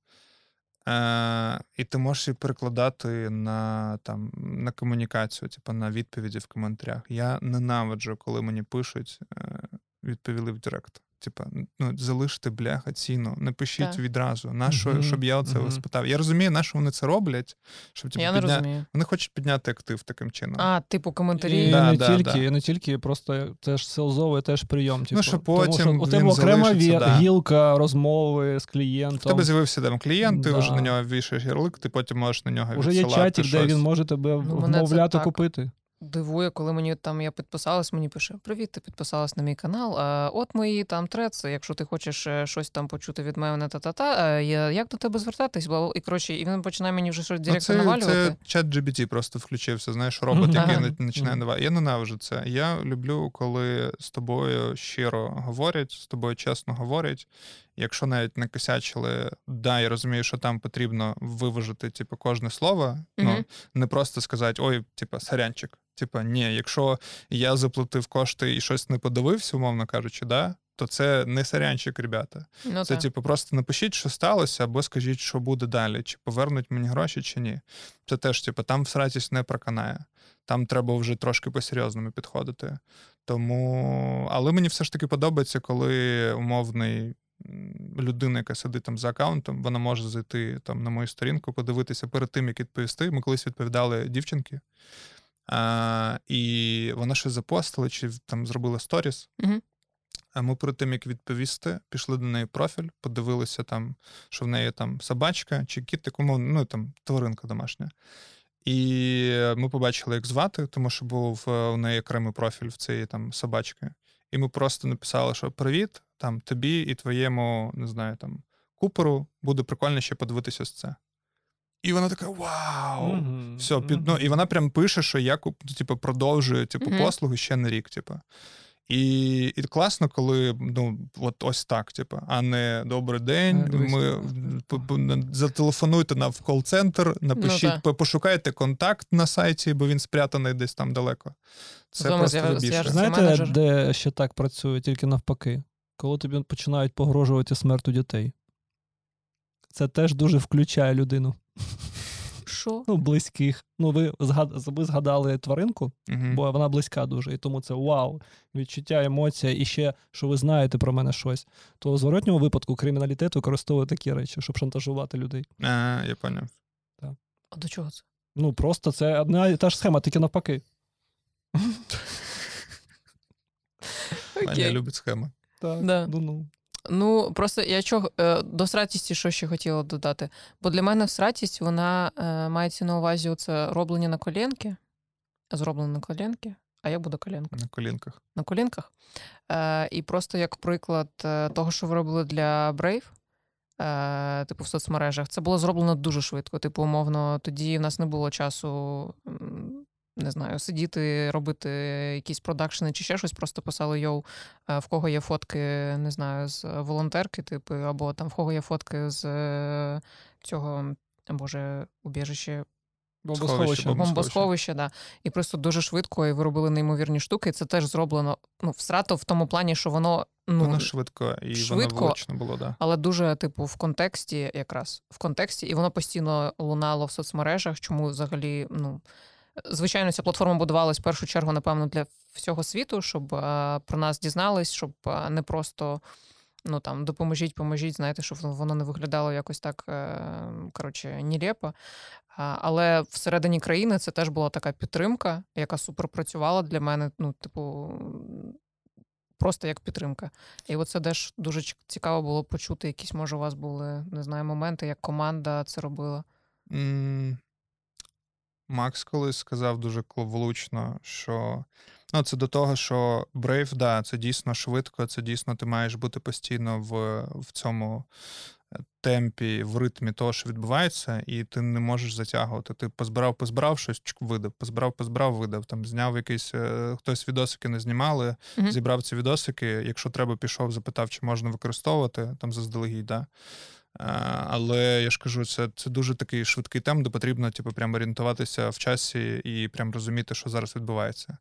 Е, і ти можеш її перекладати на, там, на комунікацію, типу, на відповіді в коментарях. Я ненавиджу, коли мені пишуть, е, відповіли в Директ. Типа, ну залиште бляха ціну, напишіть Так. відразу. На що, Мгм, щоб я оце мгм. спитав. Я розумію, на що вони це роблять. Щоб типу, Я не підня... розумію. Вони хочуть підняти актив таким чином. А, типу, коментарі. І Да, не, да, тільки, да. і не тільки, просто теж селзовий теж прийом. Типу. що Тому що у тебе окрема да. гілка розмови з В клієнтом. тебе з'явився там клієнт, ти Да. вже на нього вішаєш ярлик, ти потім можеш на нього Уже є відсилати чатик, де він може тебе Ну, вмовляти так. купити. Дивує, коли мені там я підписалась, мені пише: Привіт, ти підписалась на мій канал. А, от мої там трец, якщо ти хочеш е, щось там почути від мене, та-та-та, е, я, як до тебе звертатись? Бла, бла. І коротше, і він починає мені вже щось директно це, навалювати. це чат GBT просто включився, знаєш, робот, який починає давати. Я ненавиджу це. Я люблю, коли з тобою щиро говорять, з тобою чесно говорять. Якщо навіть не косячили, да, я розумію, що там потрібно виважити типу, кожне слово. Ну, не просто сказати, ой, типа, сорянчик. Типа, ні, якщо я заплатив кошти і щось не подивився, умовно кажучи, да, то це не сорянчик, ребята. Ну, Це, так. типу, просто напишіть, що сталося, або скажіть, що буде далі, чи повернуть мені гроші, чи ні. Це теж, типу, там всратість не проканає. Там треба вже трошки по-серйозному підходити. Тому, але мені все ж таки подобається, коли умовний людина, яка сидить там за аккаунтом, вона може зайти там на мою сторінку, подивитися перед тим, як відповісти. Ми колись відповідали дівчинки. А, і вона щось запостила, чи там зробила сторіс. Мгм. А ми перед тим, як відповісти, пішли до неї профіль, подивилися там, що в неї там собачка чи кіт, таку, ну там тваринка домашня. І ми побачили, як звати, тому що був е, у неї окремий профіль в цієї там собачки. І ми просто написали, що привіт, там тобі і твоєму, не знаю, там куперу буде прикольно ще подивитися з це. І вона така: Вау! Мгм, Все, під, ну, і вона прям пише, що я куп- ну, типу, продовжую типу, Мгм. послуги ще на рік. Типу. І, і класно, коли ну, от ось так, типу, а не добрий день. Дивись, Ми п- зателефонуйте нам в кол-центр, напишіть, так. пошукайте контакт на сайті, бо він спрятаний десь там далеко. Це Вдома просто з'яв- більше. з'яв- Знаєте, менеджер. де ще так працює, тільки навпаки, коли тобі починають погрожувати смертю дітей. Це теж дуже включає людину. Що? Ну, близьких. Ну, ви, згад... ви згадали тваринку, Мгм. бо вона близька дуже, і тому це вау, відчуття, емоція, і ще, що ви знаєте про мене щось. То в зворотньому випадку криміналітет використовує такі речі, щоб шантажувати людей. А, я поняв. А до чого це? Ну, просто це одна і та ж схема, тільки навпаки. Аня любить схеми. Так, Да. ну, ну. Ну, просто я чого е, до сратісті, що ще хотіла додати. Бо для мене сратість, вона е, мається на увазі це роблення на колінки. Зроблено на колінки. А як буде колінка? На колінках. На колінках. Е, І просто як приклад е, того, що ви робили для Brave, е, типу в соцмережах, це було зроблено дуже швидко. Типу, умовно, тоді в нас не було часу. Не знаю, сидіти, робити якісь продакшени чи ще щось, просто писали йоу, е, в кого є фотки, не знаю, з волонтерки, типу, або там в кого є фотки з е, цього, боже, убіжище Бомбосховище. Бомбосховище. да. І просто дуже швидко, і ви робили неймовірні штуки. Це теж зроблено ну, в в тому плані, що воно ну, Воно швидко і швидко. воно влучно було, да. але дуже, типу, в контексті, якраз в контексті, і воно постійно лунало в соцмережах. Чому взагалі, ну. Звичайно, ця платформа будувалась в першу чергу, напевно, для всього світу, щоб а, про нас дізнались, щоб а, не просто ну там допоможіть, поможіть, знаєте, щоб воно не виглядало якось так е, коротше, нілепо. Але всередині країни це теж була така підтримка, яка супер працювала для мене. Ну, типу, просто як підтримка. І оце теж дуже цікаво було почути. Якісь, може, у вас були не знаю, моменти, як команда це робила. Макс колись сказав дуже влучно, що ну, це до того, що Brave, да, це дійсно швидко, це дійсно ти маєш бути постійно в в цьому е, темпі, в ритмі того, що відбувається, і ти не можеш затягувати. Ти позбирав, позбирав щось, видав, позбирав, позбирав, видав. Там зняв якийсь е, хтось відосики не знімали, uh зібрав ці відосики. Якщо треба, пішов, запитав, чи можна використовувати там заздалегідь. Да? Але я ж кажу, це це дуже такий швидкий тем, де потрібно типу, прям орієнтуватися в часі і прям розуміти, що зараз відбувається.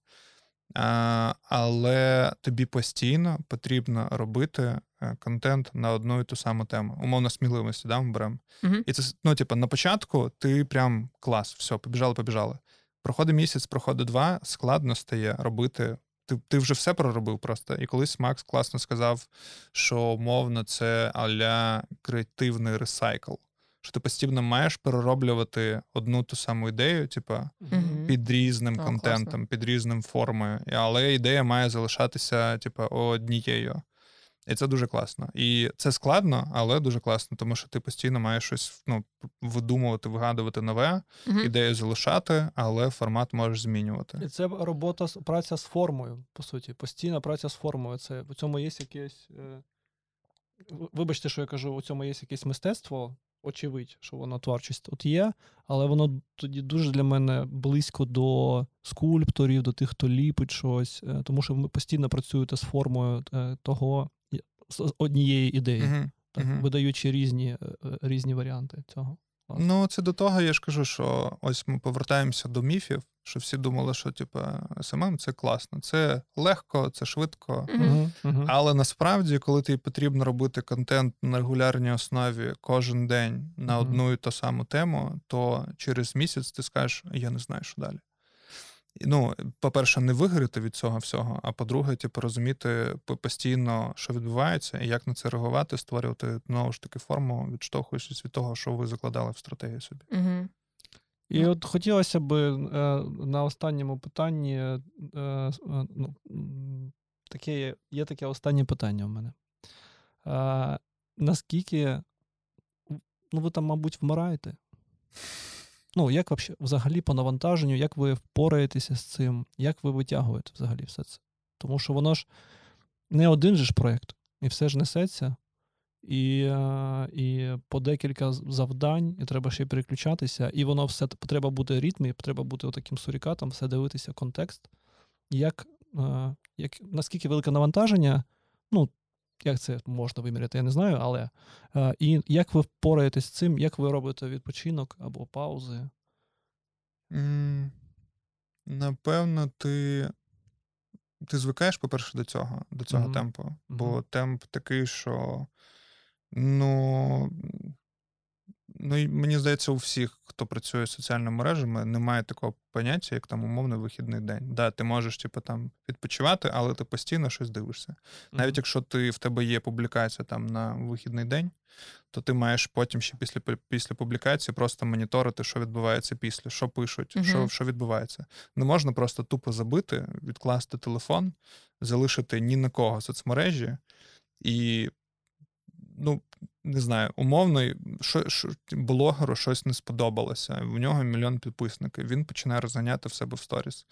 Але тобі постійно потрібно робити е, контент на одну і ту саму тему. Умовно сміливості, да, ми беремо. Uh-huh. І це ну, типу, на початку ти прям клас, все, побіжали, побіжали. Проходить місяць, проходить два, складно стає робити ти ти вже все проробив просто. І колись Макс класно сказав, що умовно це аля креативний ресайкл. Що ти постійно маєш перероблювати одну ту саму ідею, типа mm-hmm. під різним oh, контентом, класно. під різним формою. Але ідея має залишатися, типа, однією. І це дуже класно. І це складно, але дуже класно, тому що ти постійно маєш щось ну, видумувати, вигадувати нове, uh ідею залишати, але формат можеш змінювати. І це робота праця з формою, по суті. Постійна праця з формою. Це у цьому є якесь. Е... Вибачте, що я кажу, у цьому є якесь мистецтво. Очевидь, що воно творчість тут є, але воно тоді дуже для мене близько до скульпторів, до тих, хто ліпить щось, е, тому що ви постійно працюєте з формою е, того, однієї ідеї, uh-huh. так, uh-huh. видаючи різні е, е, різні варіанти цього. Ну, це до того, я ж кажу, що ось ми повертаємося до міфів, що всі думали, що типу, SMM це класно, це легко, це швидко. Uh-huh. Uh-huh. Але насправді, коли тобі потрібно робити контент на регулярній основі кожен день на одну і ту саму тему, то через місяць ти скажеш, я не знаю, що далі ну, по-перше, не вигоріти від цього всього, а по-друге, типу, розуміти постійно, що відбувається, і як на це реагувати, створювати знову ж таки форму, відштовхуючись від того, що ви закладали в стратегію собі. Угу. І от хотілося б е, на останньому питанні е, е, ну, таке, є таке останнє питання у мене. Наскільки ну, ви там, мабуть, вмираєте? Ну, як взагалі по навантаженню, як ви впораєтеся з цим, як ви витягуєте взагалі все це? Тому що воно ж не один же ж проєкт, і все ж несеться, і і по декілька завдань, і треба ще переключатися, і воно все треба бути ритмі, треба бути таким сурікатом, все дивитися контекст. Як, як, Наскільки велике навантаження, ну, як це можна виміряти, я не знаю, але е, і як ви впораєтесь з цим, як ви робите відпочинок або паузи? Mm, напевно, ти ти звикаєш, по-перше, до цього, до цього mm-hmm. темпу. Бо mm-hmm. темп такий, що ну, ну, мені здається, у всіх, хто працює з соціальними мережами, немає такого поняття, як там умовний вихідний день. Да, Ти можеш типу, там відпочивати, але ти постійно щось дивишся. Навіть mm-hmm. якщо ти в тебе є публікація там на вихідний день, то ти маєш потім ще після після публікації просто моніторити, що відбувається після, що пишуть, mm-hmm. що що відбувається. Не можна просто тупо забити, відкласти телефон, залишити ні на кого соцмережі і ну, не знаю, умовно, що, що блогеру щось не сподобалося. В нього мільйон підписників. Він починає розганяти в себе в сторіс.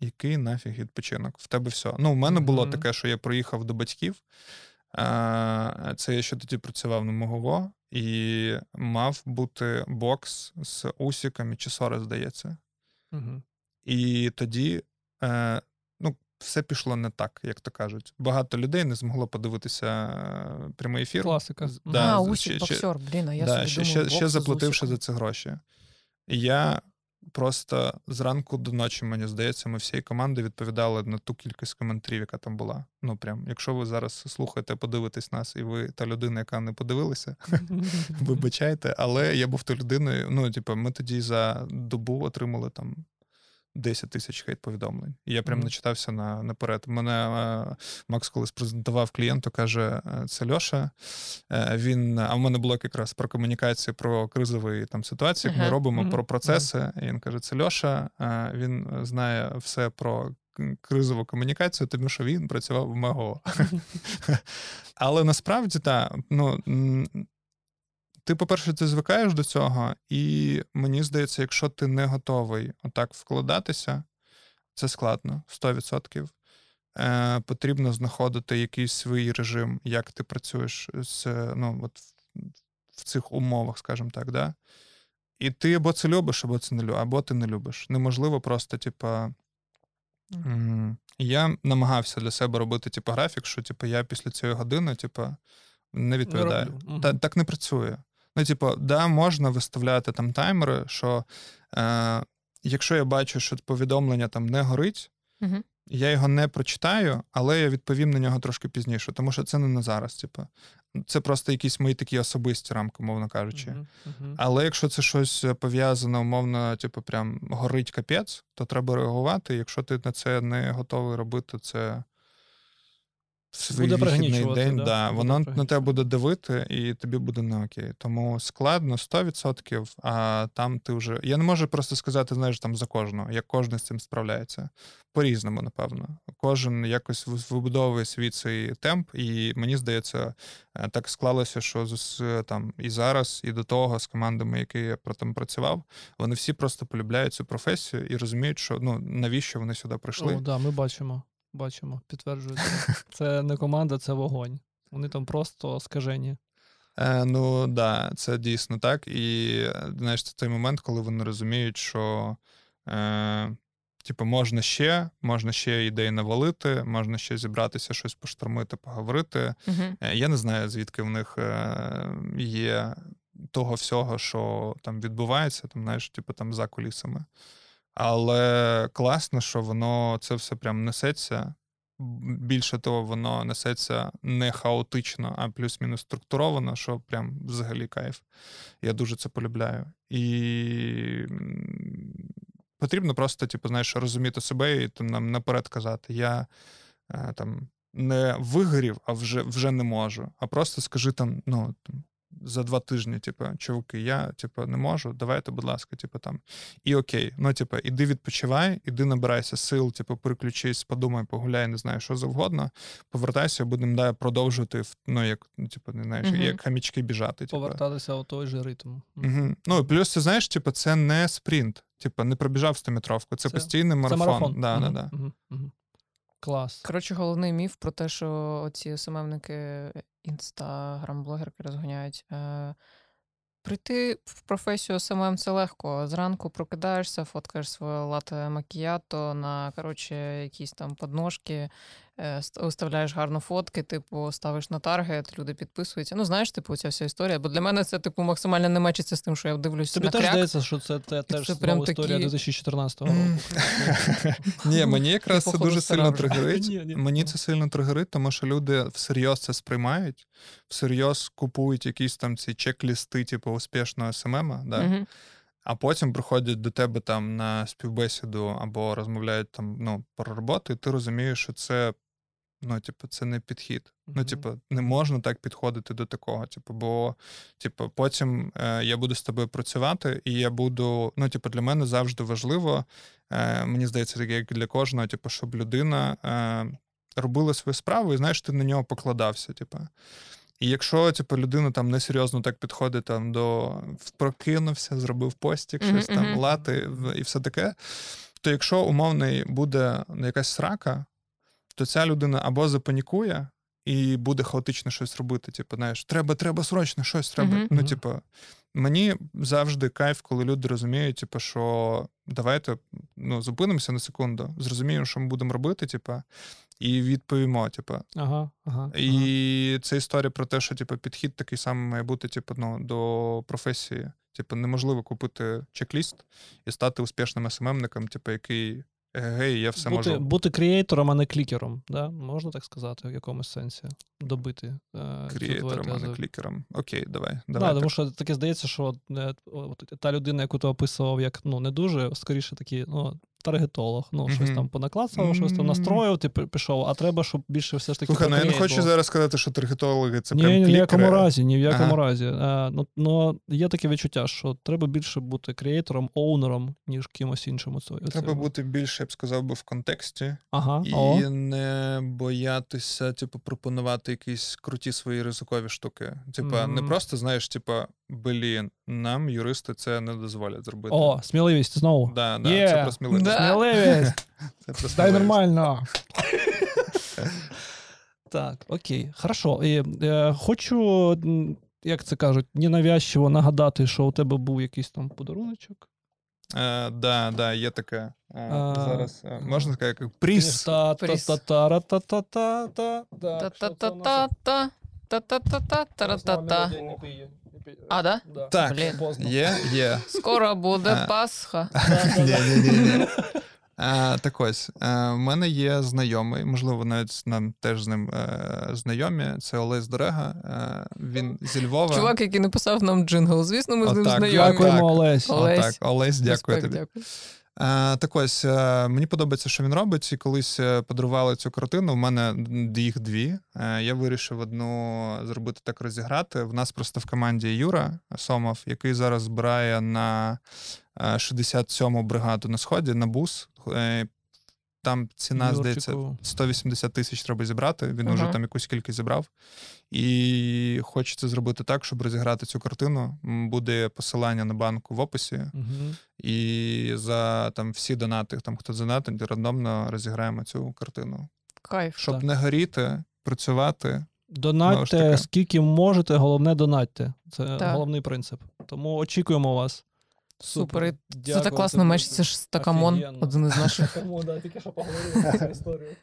Який нафіг відпочинок? В тебе все. Ну, у мене було Мгм. таке, що я приїхав до батьків. Це я ще тоді працював на МОГОВО, і мав бути бокс з усіками чи сори, здається. Мгм. І тоді е, все пішло не так, як то кажуть. Багато людей не змогло подивитися е, прямий ефір. Класика. Да, а, усік, боксер, блін, а я да, собі ще, думав, ще, ще заплативши за це гроші. І я просто зранку до ночі, мені здається, ми всією командою відповідали на ту кількість коментарів, яка там була. Ну, прям, якщо ви зараз слухаєте, подивитесь нас, і ви та людина, яка не подивилася, вибачайте, але я був тою людиною. Ну, типу, ми тоді за добу отримали там 10 тисяч хейт-повідомлень. І я прям Мгм. начитався на, наперед. Мене е, Макс колись презентував клієнту, каже: е, це Льоша. Е, Він, а в мене блок якраз про комунікацію, про кризові там ситуації, як ми робимо, Мгм. про процеси. І він каже: це Льоша. Він знає все про кризову комунікацію, тому що він працював в МЕГО. Але насправді так, ну. Ти, по-перше, ти звикаєш до цього, і мені здається, якщо ти не готовий отак вкладатися, це складно 100%. Е, Потрібно знаходити якийсь свій режим, як ти працюєш з, ну, от в, в цих умовах, скажімо так, да? І ти або це любиш, або це не любиш, або ти не любиш. Неможливо просто, типа. м, Я намагався для себе робити типу, графік, що типу, я після цієї години, типу, не відповідаю. Мгм. Та, так не працює. Ну, типу, да, можна виставляти там таймери, що е, якщо я бачу, що повідомлення там не горить, Мгм. я його не прочитаю, але я відповім на нього трошки пізніше, тому що це не на зараз. Типу. Це просто якісь мої такі особисті рамки, мовно кажучи. Мгм. Мгм. Але якщо це щось пов'язане, умовно, типу, прям горить капець, то треба реагувати. Якщо ти на це не готовий робити, це свій Буде вихідний день, да? да, воно на тебе буде давити, і тобі буде не окей. Тому складно 100%, а там ти вже. Я не можу просто сказати, знаєш, там за кожного, як кожен з цим справляється. По-різному, напевно. Кожен якось вибудовує свій цей темп, і мені здається, е, так склалося, що з там і зараз, і до того з командами, які я про там працював, вони всі просто полюбляють цю професію і розуміють, що ну навіщо вони сюди прийшли. О, да, ми бачимо. Бачимо, підтверджується. Це не команда, це вогонь. Вони там просто скажені. Е, ну да, це дійсно так. І знаєш, це той момент, коли вони розуміють, що е, типу, можна ще, можна ще ідей навалити, можна ще зібратися, щось поштормити, поговорити. Е, Я не знаю, звідки в них е, є того всього, що там відбувається, там, знаєш, типу там за кулісами. Але класно, що воно це все прям несеться. Більше того, воно несеться не хаотично, а плюс-мінус структуровано, що прям взагалі кайф. Я дуже це полюбляю. І потрібно просто, типу, знаєш, розуміти себе і там нам наперед казати: я е, там не вигорів, а вже, вже не можу. А просто скажи там, ну. Там, за два тижні, типу, чуваки, я типу, не можу, давайте, будь ласка, типу, там. І окей. Ну, типу, іди відпочивай, іди набирайся сил, типу, переключись, подумай, погуляй, не знаю, що завгодно. Повертайся, будемо далі продовжувати, ну, як, ну, типу, не знаєш, Мгм. як хамічки біжати. Типу. Повертатися у той же ритм. Угу. Ну, і плюс, ти знаєш, типу, це не спринт. Типу, не пробіжав 100-метровку, це, Це- постійний марафон. Це марафон. Да, да, да. мгм, мгм. Клас. Коротше, головний міф про те, що ці СММники, інстаграм-блогерки розганяють. Е, прийти в професію SMM це легко. Зранку прокидаєшся, фоткаєш своє лате макіято на коротше, якісь там подножки, е, гарно фотки, типу, ставиш на таргет, люди підписуються. Ну, знаєш, типу, ця вся історія. Бо для мене це типу максимально не мечиться з тим, що я дивлюсь Тобі на теж кряк. здається, що це, це теж це прям історія такі- 2014 року. Ні, мені якраз це дуже сильно тригерить. Ні, ні. Мені це сильно тригерить, тому що люди всерйоз це сприймають, всерйоз купують якісь там ці чек-лісти, типу успішного СММа, да? А потім приходять до тебе там на співбесіду або розмовляють там ну, про роботу, і ти розумієш, що це. Ну, типу, це не підхід. Ну, типу, не можна так підходити до такого. Типу, бо, типу, потім е, я буду з тобою працювати, і я буду. Ну, типу, для мене завжди важливо. Е, мені здається, як для кожного, типу, щоб людина е, робила свою справу, і знаєш, ти на нього покладався. Типу. І якщо типу, людина там несерйозно так підходить там до прокинувся, зробив постік, Мгм, щось там лати і все таке, то якщо умовний буде якась срака, то ця людина або запанікує і буде хаотично щось робити. Типу, знаєш, треба, треба срочно щось треба. Мгм. Ну, типу, мені завжди кайф, коли люди розуміють, типу, що давайте ну, зупинимося на секунду, зрозуміємо, що ми будемо робити, типу, і відповімо. Типу. Ага, ага. ага. І це історія про те, що типу, підхід такий самий має бути типу, ну, до професії. Типу, неможливо купити чек-ліст і стати успішним СММником, типу, який гей, я все бути, можу. бути креатором, а не клікером. Да? Можна так сказати, в якомусь сенсі. Добити. е, creator ом, а не клікером. Окей, давай. Да, так. тому що таке здається, що е, от та людина, яку ти описував, як ну не дуже, скоріше такі, ну, таргетолог, ну, щось там понаклацав, щось там настроїв, ти пішов, а треба, щоб більше все ж таки. Слухай, ну я не хочу зараз сказати, що таргетологи це ні, прям ні, клікери. в якому разі, ні в якому разі. Е, ну, ну, є таке відчуття, що треба більше бути креатором, оунером, ніж кимось іншим. Треба бути більше, я б сказав би, в контексті Ага, і не боятися, типу, пропонувати якісь круті свої ризикові штуки. Типа, не просто знаєш, типа, блін, нам юристи це не дозволять зробити. о, сміливість знову. Да, да, Є. це про сміливість. Да. Сміливість! Це про Дай нормально. так, окей, хорошо. І, е, хочу, як це кажуть, ненавязчиво нагадати, що у тебе був якийсь там подаруночок. Е, да, да, є таке. Е, А, зараз е, можна сказати, як пріс. та Пріс. та та та та та та Та-та-та-та-та. Та-та-та-та. Та-та-та-та. А, да? Так, Блін. є, є. Скоро буде А. Пасха. Так ось, е, в мене є знайомий, можливо, навіть нам теж з ним е, знайомі. Це Олесь Дорега. Е, він зі Львова. Чувак, який написав нам джингл. Звісно, ми з ним Отак, знайомі. Дякуємо, Олесь. Олесь. Отак, Олесь, дякую Респект, тобі. дякую. Е, так ось, е, мені подобається, що він робить. І колись е, подарували цю картину. У мене їх дві. Я вирішив одну зробити так розіграти. В нас просто в команді Юра Сомов, який зараз збирає на е, 67-му бригаду на сході на бус. Там ціна, здається, Юрчику. 180 тисяч треба зібрати. Він вже там якусь кількість зібрав. І хочеться зробити так, щоб розіграти цю картину. Буде посилання на банку в описі. Мгм. І за там всі донати, там хто донатить, рандомно розіграємо цю картину. Кайф. Щоб Так. не горіти, працювати. Донатьте скільки можете, головне донатьте. Це Так. головний принцип. Тому очікуємо вас. Супер. І Це так класно тобі. match иться ж Стакамон, Офігенно. один із наших. Тому, да, тільки що поговорили про цю історію.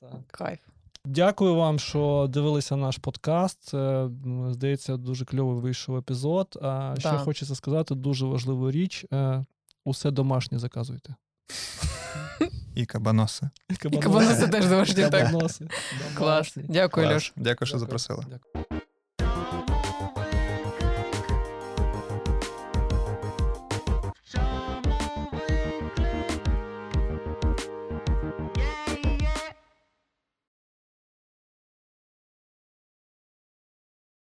Так. Кайф. Дякую вам, що дивилися наш подкаст. Здається, дуже кльовий вийшов епізод. А ще хочеться сказати дуже важливу річ: е, усе домашнє заказуйте. І кабаноси. І кабаноси теж домашні, так. Кабаноси. Клас. Дякую, Клас. Льош. Дякую, що запросили. Дякую.